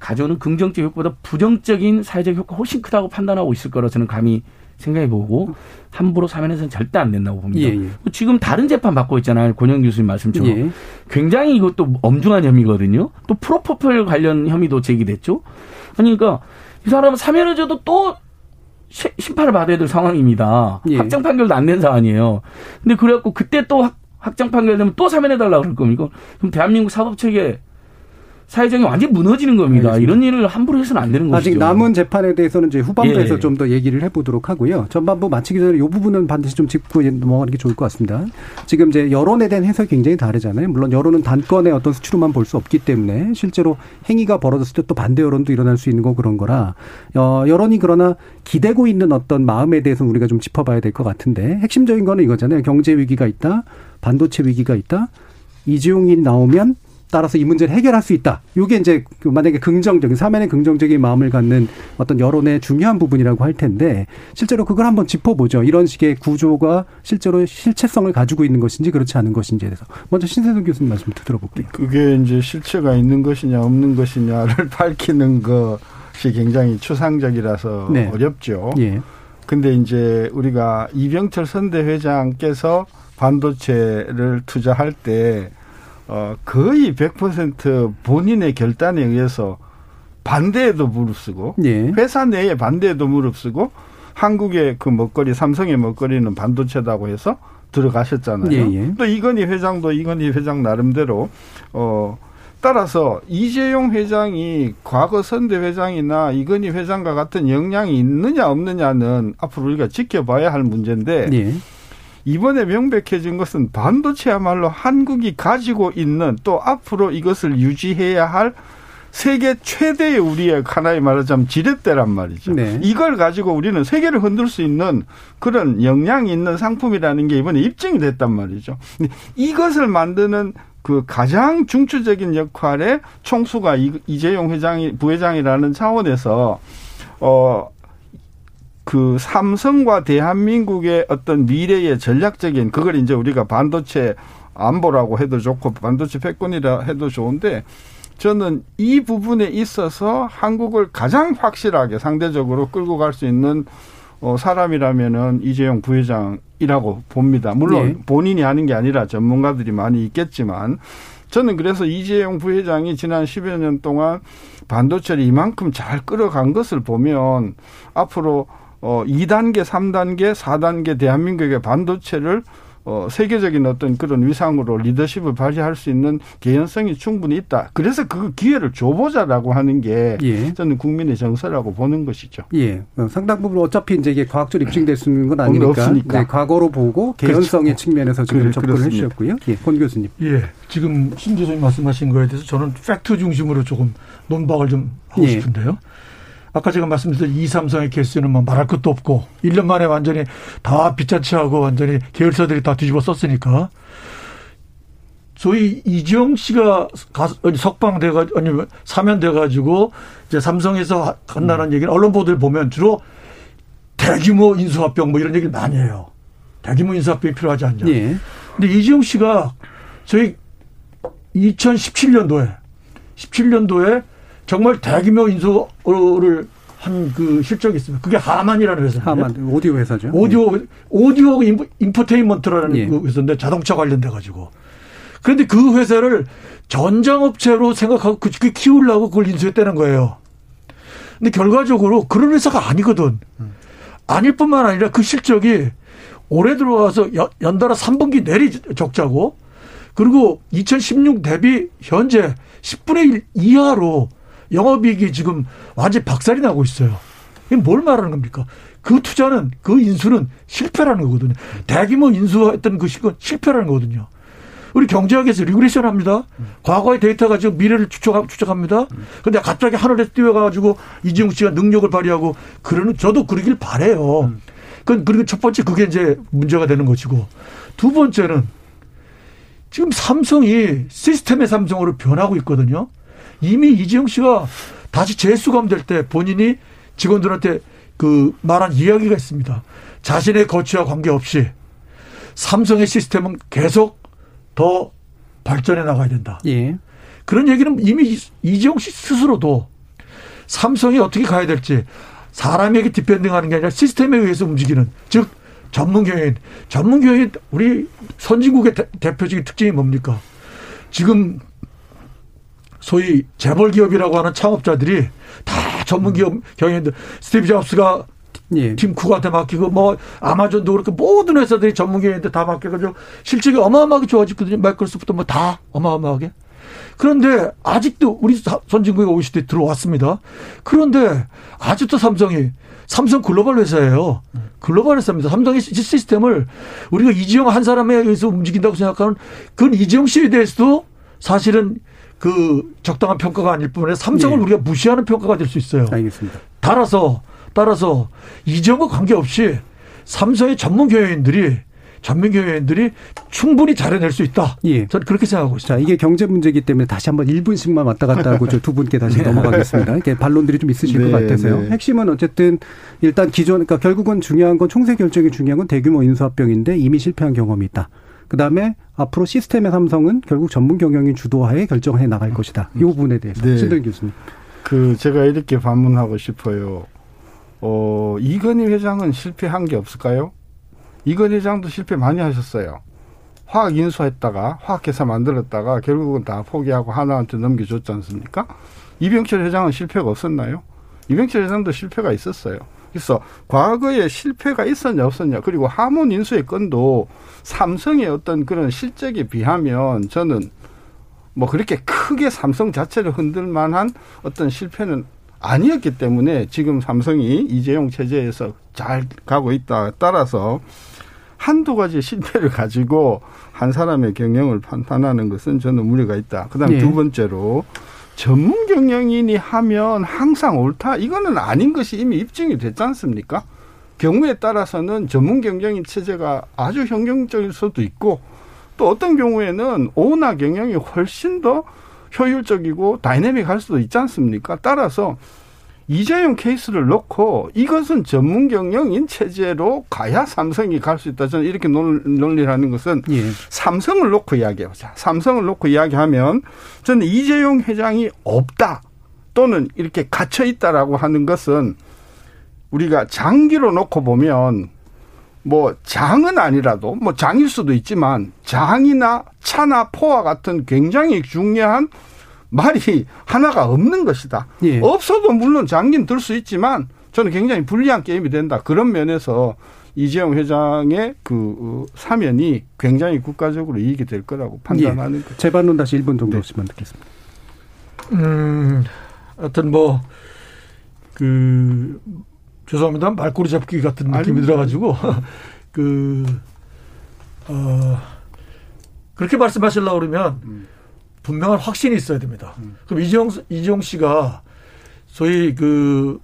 가져오는 긍정적 효과보다 부정적인 사회적 효과 가 훨씬 크다고 판단하고 있을 거라 저는 감히 생각해 보고 함부로 사면해서는 절대 안 된다고 봅니다. 예, 예. 지금 다른 재판 받고 있잖아요. 권영 교수님 말씀처럼. 예. 굉장히 이것도 엄중한 혐의거든요. 또 프로포폴 관련 혐의도 제기됐죠. 그러니까 이 사람은 사면해줘도 또 시- 심판을 받아야 될 상황입니다. 예. 확정 판결도 안 낸 사안이에요. 근데 그래갖고 그때 또 확- 확정 판결되면 또 사면해달라고 그럴 겁니까? 그럼 대한민국 사법 체계 사회적이 완전히 무너지는 겁니다. 알겠습니다. 이런 일을 함부로 해서는 안 되는 것이죠. 아직 남은 재판에 대해서는 이제 후반부에서 예. 좀더 얘기를 해보도록 하고요. 전반부 마치기 전에 이 부분은 반드시 좀 짚고 넘어가는 게 좋을 것 같습니다. 지금 이제 여론에 대한 해석이 굉장히 다르잖아요. 물론 여론은 단건의 어떤 수치로만 볼 수 없기 때문에 실제로 행위가 벌어졌을 때 또 반대 여론도 일어날 수 있는 거 그런 거라 어, 여론이 그러나 기대고 있는 어떤 마음에 대해서는 우리가 좀 짚어봐야 될 것 같은데 핵심적인 거는 이거잖아요. 경제 위기가 있다, 반도체 위기가 있다, 이재용이 나오면 따라서 이 문제를 해결할 수 있다. 이게 이제 그 만약에 긍정적인 사면의 긍정적인 마음을 갖는 어떤 여론의 중요한 부분이라고 할 텐데 실제로 그걸 한번 짚어보죠. 이런 식의 구조가 실제로 실체성을 가지고 있는 것인지 그렇지 않은 것인지에 대해서 먼저 신세동 교수님 말씀부터 들어볼게요. 그게 이제 실체가 있는 것이냐 없는 것이냐를 (laughs) 밝히는 것이 굉장히 추상적이라서 네. 어렵죠. 예. 근데 이제 우리가 이병철 선대 회장께서 반도체를 투자할 때 어, 거의 100% 본인의 결단에 의해서 반대에도 무릅쓰고 예. 회사 내에 반대에도 무릅쓰고 한국의 그 먹거리 삼성의 먹거리는 반도체다고 해서 들어가셨잖아요. 예, 예. 또 이건희 회장도 이건희 회장 나름대로 어 따라서 이재용 회장이 과거 선대 회장이나 이건희 회장과 같은 역량이 있느냐 없느냐는 앞으로 우리가 지켜봐야 할 문제인데 예. 이번에 명백해진 것은 반도체야말로 한국이 가지고 있는 또 앞으로 이것을 유지해야 할 세계 최대의 우리의 하나의 말하자면 지렛대란 말이죠. 네. 이걸 가지고 우리는 세계를 흔들 수 있는 그런 역량이 있는 상품이라는 게 이번에 입증이 됐단 말이죠. 이것을 만드는 그 가장 중추적인 역할의 총수가 이- 이재용 회장이 부회장이라는 차원에서 어. 그 삼성과 대한민국의 어떤 미래의 전략적인 그걸 이제 우리가 반도체 안보라고 해도 좋고 반도체 패권이라 해도 좋은데 저는 이 부분에 있어서 한국을 가장 확실하게 상대적으로 끌고 갈 수 있는 어, 사람이라면은 이재용 부회장이라고 봅니다. 물론 네. 본인이 하는 게 아니라 전문가들이 많이 있겠지만 저는 그래서 이재용 부회장이 지난 10여 년 동안 반도체를 이만큼 잘 끌어간 것을 보면 앞으로 어 2단계, 3단계, 4단계 대한민국의 반도체를 어, 세계적인 어떤 그런 위상으로 리더십을 발휘할 수 있는 개연성이 충분히 있다. 그래서 그 기회를 줘보자라고 하는 게 예. 저는 국민의 정서라고 보는 것이죠. 예. 어, 상당 부분 어차피 이제 이게 과학적으로 입증될 수 있는 건 아니니까. 없으니까. 네, 과거로 보고 개연성의 측면에서 지금 그래, 접근을 그렇습니다. 해주셨고요. 예, 권 교수님. 예. 지금 신 교수님 말씀하신 거에 대해서 저는 팩트 중심으로 조금 논박을 좀 하고 예. 싶은데요. 아까 제가 말씀드린 이 삼성의 케이스는 뭐 말할 것도 없고 1년 만에 완전히 다 빗자치하고 완전히 계열사들이 다 뒤집어 썼으니까 소위 이지영 씨가 석방돼가 아니면 사면돼가지고 이제 삼성에서 간다는 얘기는 언론 보도를 보면 주로 대규모 인수합병 뭐 이런 얘기를 많이 해요. 대규모 인수합병이 필요하지 않냐. 예. 근데 이지용 씨가 저희 2017년도에 17년도에 정말 대규모 인수를 한 그 실적이 있습니다. 그게 Harman이라는 회사인데. 하만 오디오 회사죠. 오디오 오디오 info, infotainment라는 예. 그 회사인데 자동차 관련돼 가지고. 그런데 그 회사를 전장업체로 생각하고 그, 그 키우려고 그걸 인수했다는 거예요. 근데 결과적으로 그런 회사가 아니거든. 아닐 뿐만 아니라 그 실적이 올해 들어와서 연, 연달아 3분기 내리 적자고 그리고 2016 대비 현재 10분의 1 이하로 영업이익이 지금 완전히 박살이 나고 있어요. 이게 뭘 말하는 겁니까? 그 투자는 그 인수는 실패라는 거거든요. 대규모 인수했던 그 사건 실패라는 거거든요. 우리 경제학에서 regression 합니다. 과거의 데이터 가지고 미래를 추적, 추적합니다. 근데 갑자기 하늘에 뛰어가지고 이재용 씨가 능력을 발휘하고 그러는 저도 그러길 바래요. 그 그리고 첫 번째 그게 이제 문제가 되는 것이고 두 번째는 지금 삼성이 시스템의 삼성으로 변하고 있거든요. 이미 이재용 씨가 다시 재수감될 때 본인이 직원들한테 그 말한 이야기가 있습니다. 자신의 거취와 관계없이 삼성의 시스템은 계속 더 발전해 나가야 된다. 예. 그런 얘기는 이미 이재용 씨 스스로도 삼성이 어떻게 가야 될지 사람에게 디펜딩하는 게 아니라 시스템에 의해서 움직이는 즉 전문 경영인 전문 경영인 우리 선진국의 대, 대표적인 특징이 뭡니까? 지금 소위 재벌 기업이라고 하는 창업자들이 다 전문 기업 경영인들 스티브 잡스가 예. 팀 쿡한테 맡기고 뭐 아마존도 그렇게 모든 회사들이 전문 경영인들 다 맡겨가지고 실적이 어마어마하게 좋아졌거든요. 마이크로소프트 뭐 다 어마어마하게. 그런데 아직도 우리 사- 선진국에 OECD 들어왔습니다. 그런데 아직도 삼성이 삼성 글로벌 회사예요. 글로벌 회사입니다. 삼성의 시- 시스템을 우리가 이지영 한 사람에 의해서 움직인다고 생각하는 그건 이지영 씨에 대해서도 사실은 그 적당한 평가가 아닐 뿐만 아니라 삼성을 예. 우리가 무시하는 평가가 될 수 있어요. 알겠습니다. 따라서 따라서 이점과 관계없이 삼성의 전문 경영인들이 전문 경영인들이 충분히 잘해낼 수 있다. 예. 저는 그렇게 생각하고 있습니다. 자, 이게 경제 문제이기 때문에 다시 한번 1분씩만 왔다 갔다 하고 저 두 분께 다시 넘어가겠습니다. 이렇게 반론들이 좀 있으실 네, 것 같아서요. 네. 핵심은 어쨌든 일단 기존, 그러니까 결국은 중요한 건 총세 결정이 중요한 건 대규모 인수합병인데 이미 실패한 경험이 있다. 그 다음에 앞으로 시스템의 삼성은 결국 전문 경영인 주도하에 결정해 나갈 것이다. 이 부분에 대해서 네. 신동 교수님. 그 제가 이렇게 반문하고 싶어요. 어, 이건희 회장은 실패한 게 없을까요? 이건희 회장도 실패 많이 하셨어요. 화학 인수했다가 화학 회사 만들었다가 결국은 다 포기하고 하나한테 넘겨줬지 않습니까? 이병철 회장은 실패가 없었나요? 이병철 회장도 실패가 있었어요. 그래서 과거에 실패가 있었냐 없었냐 그리고 하몬 인수의 건도 삼성의 어떤 그런 실적에 비하면 저는 뭐 그렇게 크게 삼성 자체를 흔들 만한 어떤 실패는 아니었기 때문에 지금 삼성이 이재용 체제에서 잘 가고 있다. 따라서 한두 가지 실패를 가지고 한 사람의 경영을 판단하는 것은 저는 무리가 있다. 그다음 네. 두 번째로 전문 경영인이 하면 항상 옳다. 이거는 아닌 것이 이미 입증이 됐지 않습니까? 경우에 따라서는 전문 경영인 체제가 아주 현경적일 수도 있고 또 어떤 경우에는 오나 경영이 훨씬 더 효율적이고 다이내믹할 수도 있지 않습니까? 따라서 이재용 케이스를 놓고 이것은 전문 경영인 체제로 가야 삼성이 갈 수 있다. 저는 이렇게 논리를 하는 것은 예. 삼성을 놓고 이야기해보자. 삼성을 놓고 이야기하면 저는 이재용 회장이 없다. 또는 이렇게 갇혀 있다라고 하는 것은 우리가 장기로 놓고 보면 뭐 장은 아니라도 뭐 장일 수도 있지만 장이나 차나 포와 같은 굉장히 중요한 말이 하나가 없는 것이다. 예. 없어도 물론 장긴 들 수 있지만 저는 굉장히 불리한 게임이 된다. 그런 면에서 이재용 회장의 그 어, 사면이 굉장히 국가적으로 이익이 될 거라고 판단하는 예. 재반론 다시 1분 정도 없으면 네. 듣겠습니다. 음, 하여튼 뭐, 그, 죄송합니다. 말꼬리 잡기 같은 느낌이 아닙니다. 들어가지고, (laughs) 그, 어, 그렇게 말씀하시려고 그러면, 음. 분명한 확신이 있어야 됩니다. 음. 그럼 이재용, 이재용 씨가 소위 그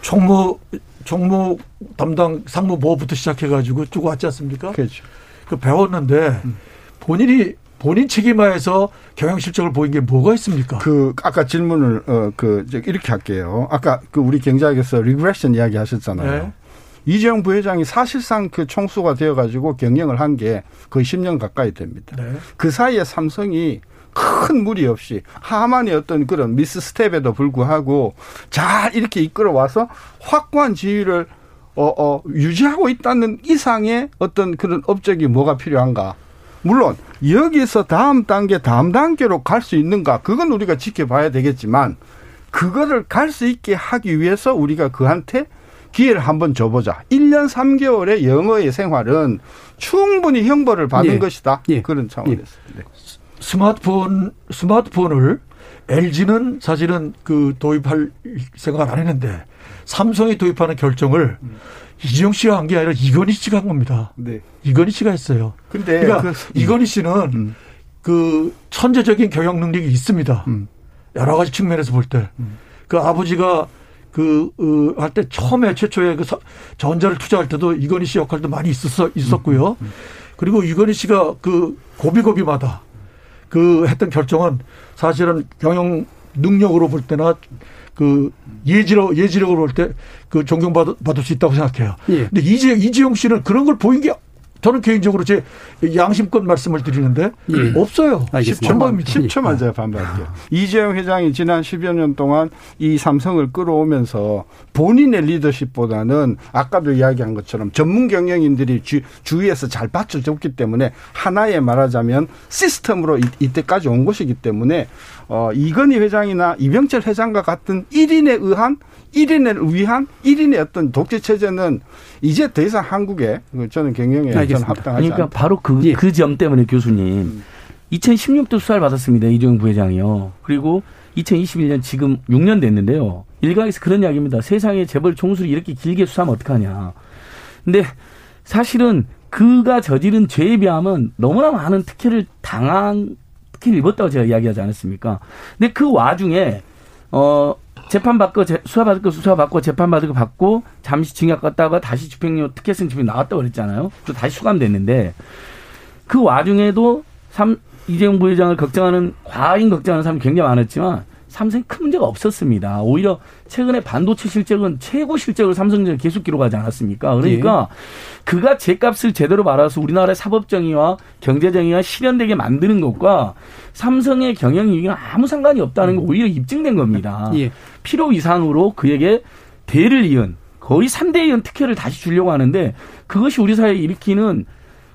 총무, 총무 담당 상무보부터 시작해가지고 쭉 왔지 않습니까? 그렇죠. 그 배웠는데 음. 본인이 본인 책임하에서 경영 실적을 보인 게 뭐가 있습니까? 그 아까 질문을 어그 이렇게 할게요. 아까 그 우리 경제학에서 regression 이야기 하셨잖아요. 네. 이재용 부회장이 사실상 그 총수가 되어가지고 경영을 한 게 거의 10년 가까이 됩니다. 네. 그 사이에 삼성이 큰 무리 없이 하만의 어떤 그런 미스 스텝에도 불구하고 잘 이렇게 이끌어 와서 확고한 지위를 어, 어, 유지하고 있다는 이상의 어떤 그런 업적이 뭐가 필요한가. 물론 여기서 다음 단계, 다음 단계로 갈 수 있는가. 그건 우리가 지켜봐야 되겠지만 그거를 갈 수 있게 하기 위해서 우리가 그한테 기회를 한번 줘보자. 1년 3개월의 영어의 생활은 충분히 형벌을 받은 예. 것이다. 예. 그런 차원에서. 예. 네. 스마트폰, 스마트폰을 LG는 사실은 그 도입할 생각을 안 했는데 삼성이 도입하는 결정을 음. 이재용 씨가 한 게 아니라 이건희 씨가 한 겁니다. 네. 이건희 씨가 했어요. 근데 그러니까 그, 음. 이건희 씨는 음. 그 천재적인 경영 능력이 있습니다. 음. 여러 가지 측면에서 볼 때. 음. 그 아버지가 그, 어, 할때 처음에 최초에 그 전자를 투자할 때도 이건희 씨 역할도 많이 있었어, 있었고요. 음, 음, 음. 그리고 이건희 씨가 그 고비고비마다 그 했던 결정은 사실은 경영 능력으로 볼 때나 그 예지로 예지력으로 볼 때 그 존경받을 수 있다고 생각해요. 예. 근데 이재 이재용 씨는 그런 걸 보인 게 저는 개인적으로 제 양심껏 말씀을 드리는데 예. 없어요. 10초만, 10초만 제가 반발할게요. 아. 이재용 회장이 지난 10여 년 동안 이 삼성을 끌어오면서 본인의 리더십보다는 아까도 이야기한 것처럼 전문 경영인들이 주, 주위에서 잘 받쳐줬기 때문에 하나의 말하자면 시스템으로 이, 이때까지 온 것이기 때문에 어, 이건희 회장이나 이병철 회장과 같은 1인에 의한 1인을 위한 1인의 어떤 독재 체제는 이제 더 이상 한국에 저는 경영에 저는 합당하지 그러니까 않다. 바로 그, 예. 그점 때문에 교수님 음. 2016도 수사를 받았습니다. 이재용 부회장이요. 그리고 2021년 지금 6년 됐는데요. 일각에서 그런 이야기입니다. 세상에 재벌 총수를 이렇게 길게 수사하면 어떡하냐. 근데 사실은 그가 저지른 죄에 비하면 너무나 많은 특혜를 당한 특혜를 입었다고 제가 이야기하지 않았습니까? 근데 그 와중에 어 재판 받고 수사받을 거 수사 받고 재판받을 거 받고 잠시 징역 갔다가 다시 집행유예 특혜성 집행 나왔다고 그랬잖아요. 또 다시 수감됐는데 그 와중에도 삼 이재용 부회장을 걱정하는 과잉 걱정하는 사람이 굉장히 많았지만 삼성이 큰 문제가 없었습니다. 오히려 최근에 반도체 실적은 최고 실적을 삼성전자 계속 기록하지 않았습니까? 그러니까 예. 그가 제값을 제대로 말아서 우리나라의 사법정의와 경제정의가 실현되게 만드는 것과 삼성의 경영 이익은 아무 상관이 없다는 거 오히려 입증된 겁니다. (laughs) 예. 필요 이상으로 그에게 대를 이은 거의 3대 이은 특혜를 다시 주려고 하는데 그것이 우리 사회에 일으키는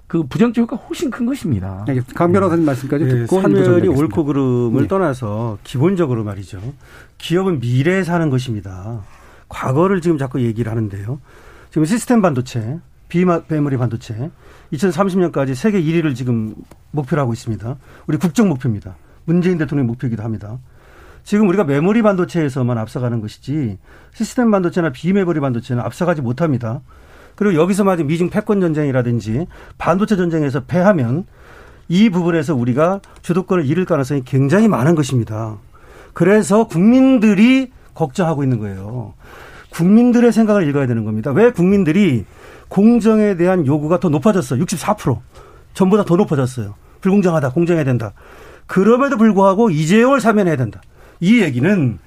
그 부정적 효과가 훨씬 큰 것입니다. 강 변호사님 말씀까지 네, 듣고 사면이 옳고 그름을 네. 떠나서 기본적으로 말이죠. 기업은 미래에 사는 것입니다. 과거를 지금 자꾸 얘기를 하는데요. 지금 시스템 반도체, 비메모리 반도체 2030년까지 세계 1위를 지금 목표로 하고 있습니다. 우리 국정 목표입니다. 문재인 대통령 목표이기도 합니다. 지금 우리가 메모리 반도체에서만 앞서가는 것이지 시스템 반도체나 비메모리 반도체는 앞서가지 못합니다. 그리고 여기서 맞은 미중 패권 전쟁이라든지 반도체 전쟁에서 패하면 이 부분에서 우리가 주도권을 잃을 가능성이 굉장히 많은 것입니다. 그래서 국민들이 걱정하고 있는 거예요. 국민들의 생각을 읽어야 되는 겁니다. 왜 국민들이 공정에 대한 요구가 더 높아졌어요. 64%. 전보다 더 높아졌어요. 불공정하다, 공정해야 된다. 그럼에도 불구하고 이재용을 사면해야 된다. 이 얘기는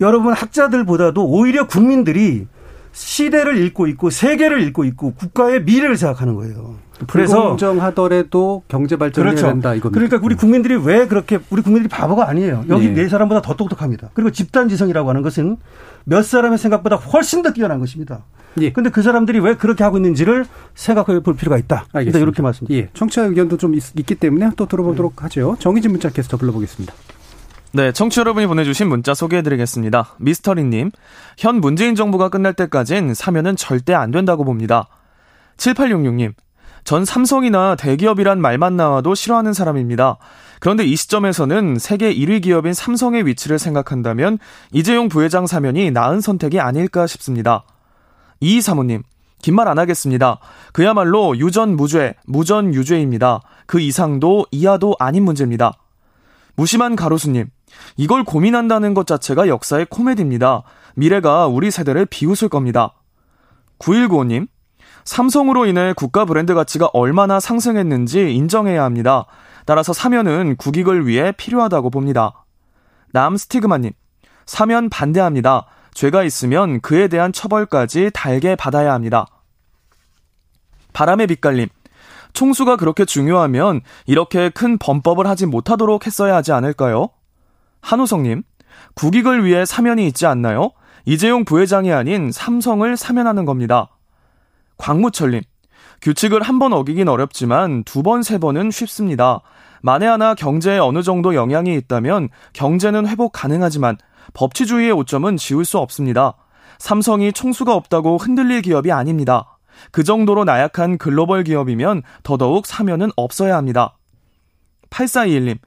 여러분 학자들보다도 오히려 국민들이 시대를 읽고 있고 세계를 읽고 있고 국가의 미래를 생각하는 거예요. 그래서 공정하더라도 경제 발전이 그렇죠. 된다 이겁니다. 그러니까 우리 국민들이 왜 그렇게 우리 국민들이 바보가 아니에요. 여기 네. 네 사람보다 더 똑똑합니다. 그리고 집단 지성이라고 하는 것은 몇 사람의 생각보다 훨씬 더 뛰어난 것입니다. 예. 근데 그 사람들이 왜 그렇게 하고 있는지를 생각해 볼 필요가 있다. 알겠습니다. 이렇게 말씀드립니다. 예, 청취자 의견도 좀 있, 기 때문에 또 들어보도록 하죠. 정의진 문자 캐스터 불러보겠습니다. 네, 청취 여러분이 보내주신 문자 소개해드리겠습니다. 미스터리님, 현 문재인 정부가 끝날 때까진 사면은 절대 안 된다고 봅니다. 7866님, 전 삼성이나 대기업이란 말만 나와도 싫어하는 사람입니다. 그런데 이 시점에서는 세계 1위 기업인 삼성의 위치를 생각한다면 이재용 부회장 사면이 나은 선택이 아닐까 싶습니다. 이 사모님, 긴 말 안 하겠습니다. 그야말로 유전 무죄, 무전 유죄입니다. 그 이상도 이하도 아닌 문제입니다. 무심한 가로수님, 이걸 고민한다는 것 자체가 역사의 코미디입니다. 미래가 우리 세대를 비웃을 겁니다. 9195님, 삼성으로 인해 국가 브랜드 가치가 얼마나 상승했는지 인정해야 합니다. 따라서 사면은 국익을 위해 필요하다고 봅니다. 남 스티그마님, 사면 반대합니다. 죄가 있으면 그에 대한 처벌까지 달게 받아야 합니다. 바람의 빛깔님, 총수가 그렇게 중요하면 이렇게 큰 범법을 하지 못하도록 했어야 하지 않을까요? 한우성님, 국익을 위해 사면이 있지 않나요? 이재용 부회장이 아닌 삼성을 사면하는 겁니다. 광무철님, 규칙을 한 번 어기긴 어렵지만 두 번, 세 번은 쉽습니다. 만에 하나 경제에 어느 정도 영향이 있다면 경제는 회복 가능하지만 법치주의의 오점은 지울 수 없습니다. 삼성이 총수가 없다고 흔들릴 기업이 아닙니다. 그 정도로 나약한 글로벌 기업이면 더더욱 사면은 없어야 합니다. 8421님,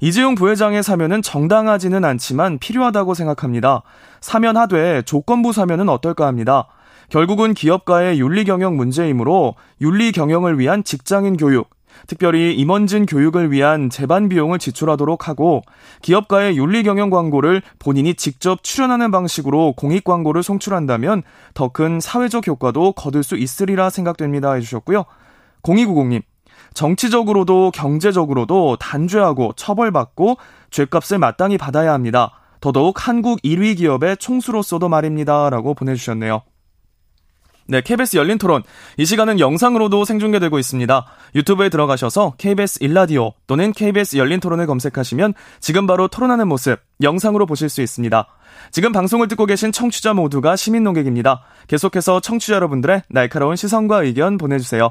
이재용 부회장의 사면은 정당하지는 않지만 필요하다고 생각합니다. 사면하되 조건부 사면은 어떨까 합니다. 결국은 기업가의 윤리 경영 문제이므로 윤리 경영을 위한 직장인 교육, 특별히 임원진 교육을 위한 재반 비용을 지출하도록 하고 기업가의 윤리 경영 광고를 본인이 직접 출연하는 방식으로 공익 광고를 송출한다면 더 큰 사회적 효과도 거둘 수 있으리라 생각됩니다 해주셨고요. 0290님 정치적으로도 경제적으로도 단죄하고 처벌받고 죄값을 마땅히 받아야 합니다. 더더욱 한국 1위 기업의 총수로서도 말입니다. 라고 보내주셨네요. 네, KBS 열린 토론. 이 시간은 영상으로도 생중계되고 있습니다. 유튜브에 들어가셔서 KBS 일라디오 또는 KBS 열린 토론을 검색하시면 지금 바로 토론하는 모습 영상으로 보실 수 있습니다. 지금 방송을 듣고 계신 청취자 모두가 시민 농객입니다. 계속해서 청취자 여러분들의 날카로운 시선과 의견 보내주세요.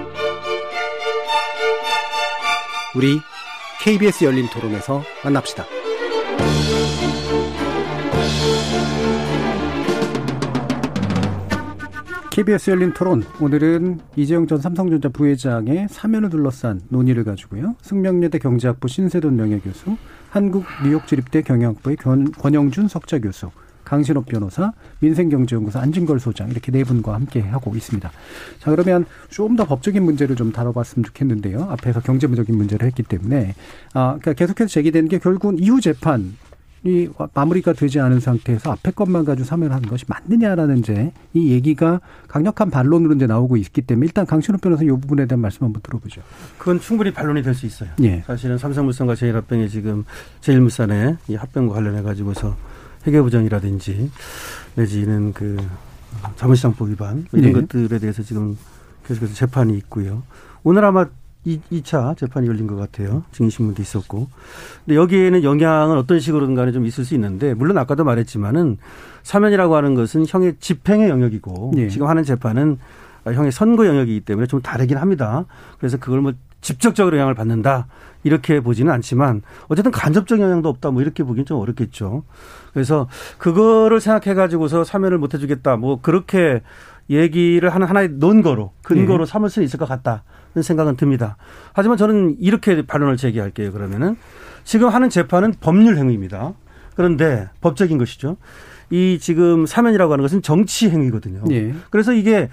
우리 KBS 열린 토론에서 만납시다. KBS 열린 토론 오늘은 이재용 전 삼성전자 부회장의 사면을 둘러싼 논의를 가지고요. 승명여대 경제학부 신세돈 명예교수, 한국 뉴욕주립대 경영학부의 권, 권영준 석좌 교수, 강신업 변호사, 민생경제연구소 안진걸 소장 이렇게 네 분과 함께 하고 있습니다. 자 그러면 좀 더 법적인 문제를 좀 다뤄봤으면 좋겠는데요. 앞에서 경제적인 문제를 했기 때문에 아 그러니까 계속해서 제기되는 게 결국은 이후 재판 이 마무리가 되지 않은 상태에서 앞에 것만 가지고 사면하는 것이 맞느냐라는 이제 이 얘기가 강력한 반론으로 이제 나오고 있기 때문에 일단 강신호 변호사 이 부분에 대한 말씀 한번 들어보죠. 그건 충분히 반론이 될 수 있어요. 예. 사실은 삼성물산과 제일합병이 지금 제일물산의 이 합병과 관련해 가지고서 회계부정이라든지 내지는 그 자본시장법 위반 뭐 이런 네. 것들에 대해서 지금 계속해서 재판이 있고요. 오늘 아마 이, 2차 재판이 열린 것 같아요. 증인신문도 있었고. 근데 여기에는 영향은 어떤 식으로든 간에 좀 있을 수 있는데, 물론 아까도 말했지만은 사면이라고 하는 것은 형의 집행의 영역이고, 예. 지금 하는 재판은 형의 선거 영역이기 때문에 좀 다르긴 합니다. 그래서 그걸 뭐 직접적으로 영향을 받는다. 이렇게 보지는 않지만, 어쨌든 간접적 영향도 없다. 뭐 이렇게 보기는 좀 어렵겠죠. 그래서 그거를 생각해 가지고서 사면을 못 해주겠다. 뭐 그렇게 얘기를 하는 하나의 논거로, 근거로 네. 삼을 수는 있을 것 같다. 는 생각은 듭니다. 하지만 저는 이렇게 반론을 제기할게요. 그러면은 지금 하는 재판은 법률 행위입니다. 그런데 법적인 것이죠. 이 지금 사면이라고 하는 것은 정치 행위거든요. 예. 그래서 이게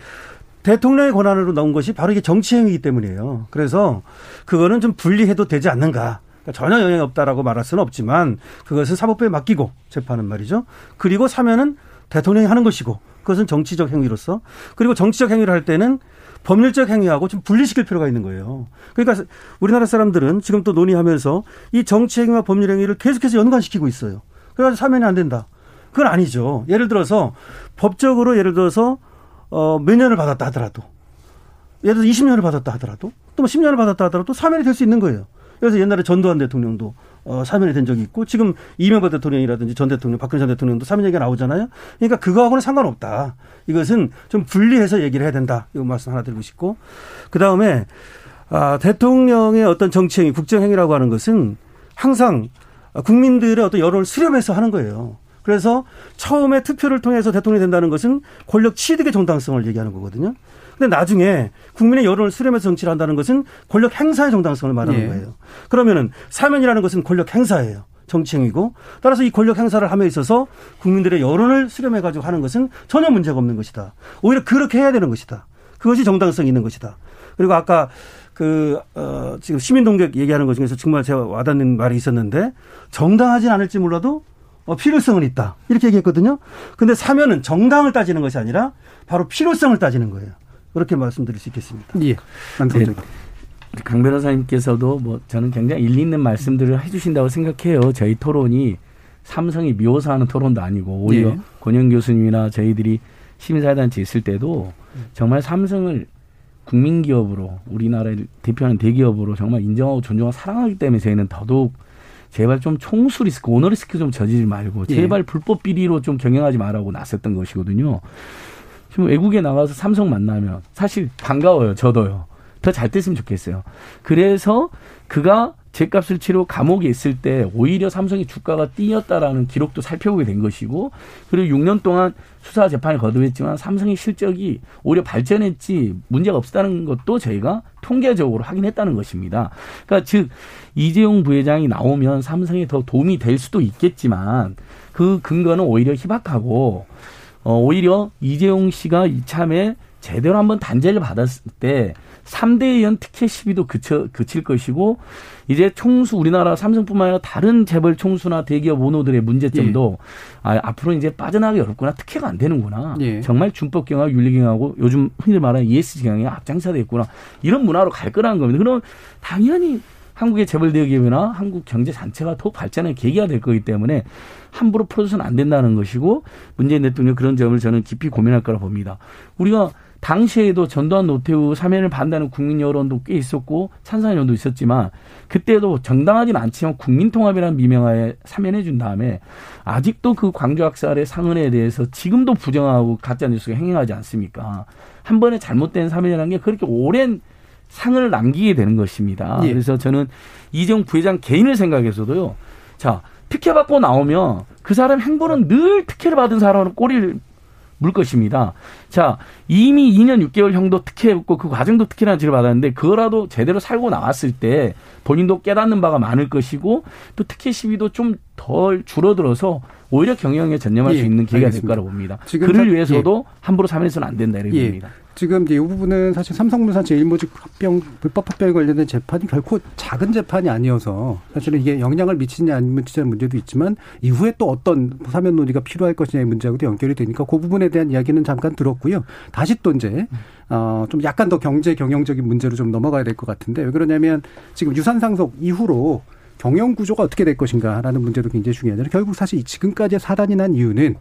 대통령의 권한으로 나온 것이 바로 이게 정치 행위이기 때문이에요. 그래서 그거는 좀 분리해도 되지 않는가. 그러니까 전혀 영향이 없다라고 말할 수는 없지만 그것은 사법부에 맡기고 재판은 말이죠. 그리고 사면은 대통령이 하는 것이고 그것은 정치적 행위로서 그리고 정치적 행위를 할 때는 법률적 행위하고 좀 분리시킬 필요가 있는 거예요. 그러니까 우리나라 사람들은 지금 또 논의하면서 이 정치 행위와 법률 행위를 계속해서 연관시키고 있어요. 그래서 사면이 안 된다. 그건 아니죠. 예를 들어서 법적으로 예를 들어서 어, 몇 년을 받았다 하더라도 예를 들어 20년을 받았다 하더라도 또 10년을 뭐 받았다 하더라도 사면이 될 수 있는 거예요. 그래서 옛날에 전두환 대통령도 어, 사면이 된 적이 있고 지금 이명박 대통령이라든지 전 대통령, 박근혜 전 대통령도 사면 얘기가 나오잖아요. 그러니까 그거하고는 상관없다. 이것은 좀 분리해서 얘기를 해야 된다. 이거 말씀 하나 드리고 싶고 그 다음에 아, 대통령의 어떤 정치행위, 국정행위라고 하는 것은 항상 국민들의 어떤 여론을 수렴해서 하는 거예요. 그래서 처음에 투표를 통해서 대통령이 된다는 것은 권력 취득의 정당성을 얘기하는 거거든요. 근데 나중에 국민의 여론을 수렴해서 정치를 한다는 것은 권력 행사의 정당성을 말하는 예. 거예요. 그러면은 사면이라는 것은 권력 행사예요. 정치행위고 따라서 이 권력 행사를 함에 있어서 국민들의 여론을 수렴해 가지고 하는 것은 전혀 문제가 없는 것이다. 오히려 그렇게 해야 되는 것이다. 그것이 정당성이 있는 것이다. 그리고 아까 그, 어, 지금 시민동객 얘기하는 것 중에서 정말 제가 와닿는 말이 있었는데 정당하진 않을지 몰라도 어, 필요성은 있다. 이렇게 얘기했거든요. 근데 사면은 정당을 따지는 것이 아니라 바로 필요성을 따지는 거예요. 그렇게 말씀드릴 수 있겠습니다. 예. 네. 강 변호사님께서도 뭐 저는 굉장히 일리 있는 말씀들을 해주신다고 생각해요. 저희 토론이 삼성이 미워서하는 토론도 아니고 오히려 예. 권영 교수님이나 저희들이 시민사회단체 있을 때도 정말 삼성을 국민기업으로 우리나라를 대표하는 대기업으로 정말 인정하고 존중하고 사랑하기 때문에 저희는 더더욱 제발 좀 총수 리스크, 오너 리스크 좀 저지지 말고 예. 제발 불법 비리로 좀 경영하지 말라고 나섰던 것이거든요. 지금 외국에 나가서 삼성 만나면 사실 반가워요. 저도요. 더 잘 됐으면 좋겠어요. 그래서 그가 제값을 치르고 감옥에 있을 때 오히려 삼성의 주가가 뛰었다라는 기록도 살펴보게 된 것이고 그리고 6년 동안 수사 재판을 거듭했지만 삼성의 실적이 오히려 발전했지 문제가 없었다는 것도 저희가 통계적으로 확인했다는 것입니다. 그러니까 즉 이재용 부회장이 나오면 삼성에 더 도움이 될 수도 있겠지만 그 근거는 오히려 희박하고 어, 오히려 이재용 씨가 이참에 제대로 한번 단죄를 받았을 때 3대 의원 특혜 시비도 그쳐, 그칠 것이고 이제 총수 우리나라 삼성뿐만 아니라 다른 재벌 총수나 대기업 오너들의 문제점도 아, 앞으로 이제 빠져나가기 어렵구나 특혜가 안 되는구나 예. 정말 준법 경영 윤리 경영하고 요즘 흔히 말하는 ESG 경영이 앞장서야 되겠구나 이런 문화로 갈 거라는 겁니다. 그럼 당연히 한국의 재벌 대기업이나 한국 경제 자체가 더욱 발전의 계기가 될 거기 때문에 함부로 풀어서는 안 된다는 것이고 문재인 대통령 그런 점을 저는 깊이 고민할 거라 봅니다. 우리가 당시에도 전두환 노태우 사면을 반대하는 국민 여론도 꽤 있었고 찬성 여론도 있었지만 그때도 정당하지는 않지만 국민통합이라는 미명하에 사면해 준 다음에 아직도 그 광주학살의 상흔에 대해서 지금도 부정하고 가짜뉴스가 행행하지 않습니까? 한 번에 잘못된 사면이라는 게 그렇게 오랜 상을 남기게 되는 것입니다. 예. 그래서 저는 이재용 부회장 개인을 생각해서도요. 자, 특혜 받고 나오면 그 사람 행보는 늘 특혜를 받은 사람은 꼬리를 물 것입니다. 자, 이미 2년 6개월 형도 특혜였고 그 과정도 특혜라는 지를 받았는데 그거라도 제대로 살고 나왔을 때 본인도 깨닫는 바가 많을 것이고 또 특혜 시비도 좀 덜 줄어들어서 오히려 경영에 전념할 예, 수 있는 기회가 될. 거라고 봅니다. 그를 사- 위해서도 함부로 사면해서는 안 된다 이렇게 예. 봅니다. 지금 이 부분은 사실 삼성물산 제1모직 합병 불법 합병에 관련된 재판이 결코 작은 재판이 아니어서 사실은 이게 영향을 미치냐 안 미치냐는 문제도 있지만 이후에 또 어떤 사면 논의가 필요할 것이냐의 문제하고도 연결이 되니까 그 부분에 대한 이야기는 잠깐 들었고요. 다시 또 이제 어좀 약간 더 경제 경영적인 문제로 좀 넘어가야 될 것 같은데 왜 그러냐면 지금 유산 상속 이후로 경영 구조가 어떻게 될 것인가라는 문제도 굉장히 중요하잖아요. 결국 사실 지금까지 사단이 난 이유는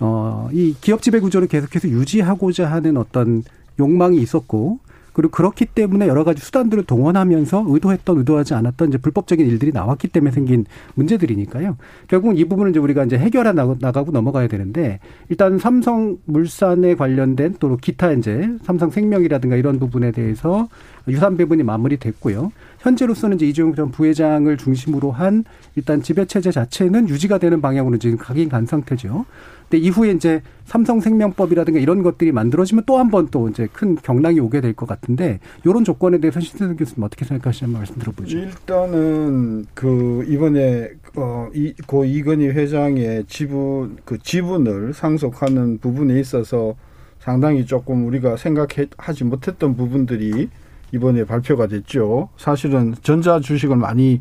어, 이 기업 지배 구조를 계속해서 유지하고자 하는 어떤 욕망이 있었고, 그리고 그렇기 때문에 여러 가지 수단들을 동원하면서 의도했던 의도하지 않았던 이제 불법적인 일들이 나왔기 때문에 생긴 문제들이니까요. 결국은 이 부분을 이제 우리가 이제 해결해 나가- 나가고 넘어가야 되는데 일단 삼성 물산에 관련된 또 기타 이제 삼성 생명이라든가 이런 부분에 대해서 유산 배분이 마무리됐고요. 현재로서는 이제 이재용 전 부회장을 중심으로 한 일단 지배 체제 자체는 유지가 되는 방향으로 지금 가긴 간 상태죠. 근데 이후에 이제 삼성생명법이라든가 이런 것들이 만들어지면 또 한 번 또 이제 큰 경랑이 오게 될 것 같은데 이런 조건에 대해서 신세선 교수님 어떻게 생각하시는 말씀 들어보죠. 일단은 그 이번에 어이고 이건희 회장의 지분 그 지분을 상속하는 부분에 있어서 상당히 조금 우리가 생각하지 못했던 부분들이 이번에 발표가 됐죠. 사실은 전자 주식을 많이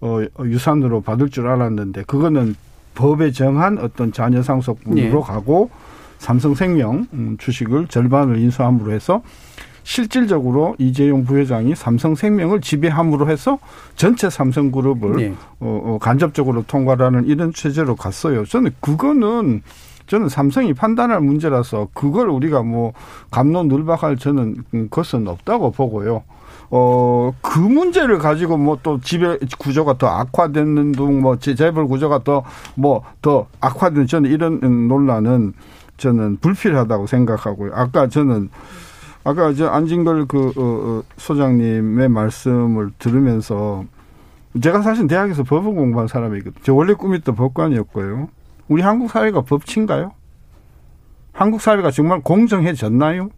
어, 유산으로 받을 줄 알았는데 그거는 법에 정한 어떤 자녀 상속분으로 예. 가고 삼성생명 음, 주식을 절반을 인수함으로 해서 실질적으로 이재용 부회장이 삼성생명을 지배함으로 해서 전체 삼성그룹을 네. 어, 어, 간접적으로 통과하는 이런 체제로 갔어요. 저는 그거는 저는 삼성이 판단할 문제라서 그걸 우리가 뭐 감론을박할 저는 것은 없다고 보고요. 어, 그 문제를 가지고 뭐 또 지배 구조가 더 악화되는 등뭐 재벌 구조가 더 뭐 더 악화되는 저는 이런 논란은 저는 불필요하다고 생각하고요. 아까 저는 아까 저 안진걸 그 어, 어, 소장님의 말씀을 들으면서 제가 사실 대학에서 법을 공부한 사람이거든요. 저 원래 꿈이 또 법관이었고요. 우리 한국 사회가 법치인가요? 한국 사회가 정말 공정해졌나요?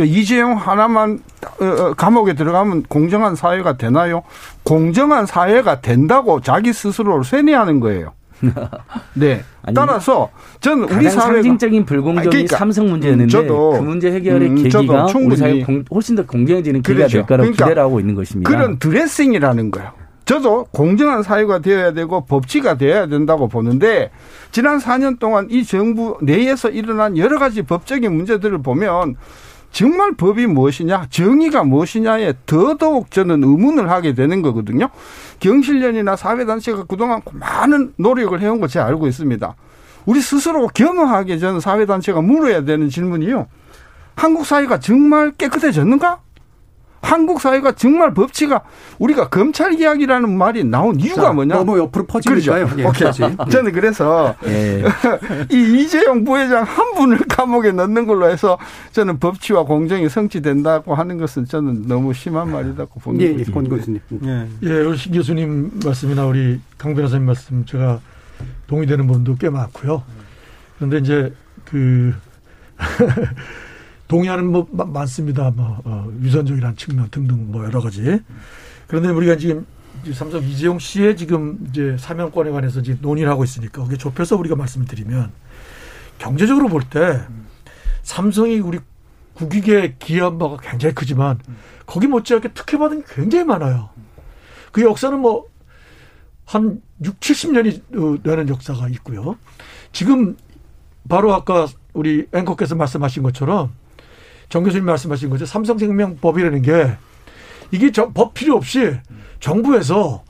그러니까 이재용 하나만 어, 어, 감옥에 들어가면 공정한 사회가 되나요? 공정한 사회가 된다고 자기 스스로를 쇠뇌하는 거예요. (laughs) 네. 아니, 따라서 저는 우리 사회 상징적인 불공정이 그러니까, 삼성 문제였는데 저도, 그 문제 해결의 음, 계기가 우리 사회 훨씬 더 공정해지는 계기가 그렇죠. 될 거라고 그러니까 기대를 하고 있는 것입니다. 그런 드레싱이라는 거예요. 저도 공정한 사회가 되어야 되고 법치가 되어야 된다고 보는데 지난 4년 동안 이 정부 내에서 일어난 여러 가지 법적인 문제들을 보면 정말 법이 무엇이냐, 정의가 무엇이냐에 더더욱 저는 의문을 하게 되는 거거든요. 경실련이나 사회단체가 그동안 많은 노력을 해온 거 제가 알고 있습니다. 우리 스스로 겸허하게 저는 사회단체가 물어야 되는 질문이요. 한국 사회가 정말 깨끗해졌는가? 한국 사회가 정말 법치가 우리가 검찰 이야기라는 말이 나온 이유가 자, 뭐냐? 너무 옆으로 퍼지니까요. 그렇죠. 예, 오케이. (laughs) 저는 그래서 예. (laughs) 이 이재용 부회장 한 분을 감옥에 넣는 걸로 해서 저는 법치와 공정이 성취된다고 하는 것은 저는 너무 심한 말이라고 보는 예, 거죠. 권 교수님. 예, 예, 우리 신 교수님 말씀이나 우리 강 변호사님 말씀 제가 동의되는 부분도 꽤 많고요. 그런데 이제 그 (laughs) 동의하는 뭐 많습니다. 뭐 어, 유선적이라는 측면 등등 뭐 여러 가지. 그런데 우리가 지금 삼성 이재용 씨의 지금 이제 사명권에 관해서 지금 논의를 하고 있으니까 그게 좁혀서 우리가 말씀을 드리면 경제적으로 볼 때 삼성이 우리 국익에 기여한 바가 굉장히 크지만 거기 못지않게 특혜받은 게 굉장히 많아요. 그 역사는 뭐 한 6, 70년이 되는 역사가 있고요. 지금 바로 아까 우리 앵커께서 말씀하신 것처럼 정 교수님 말씀하신 거죠. 삼성생명법이라는 게 이게 저, 법 필요 없이 정부에서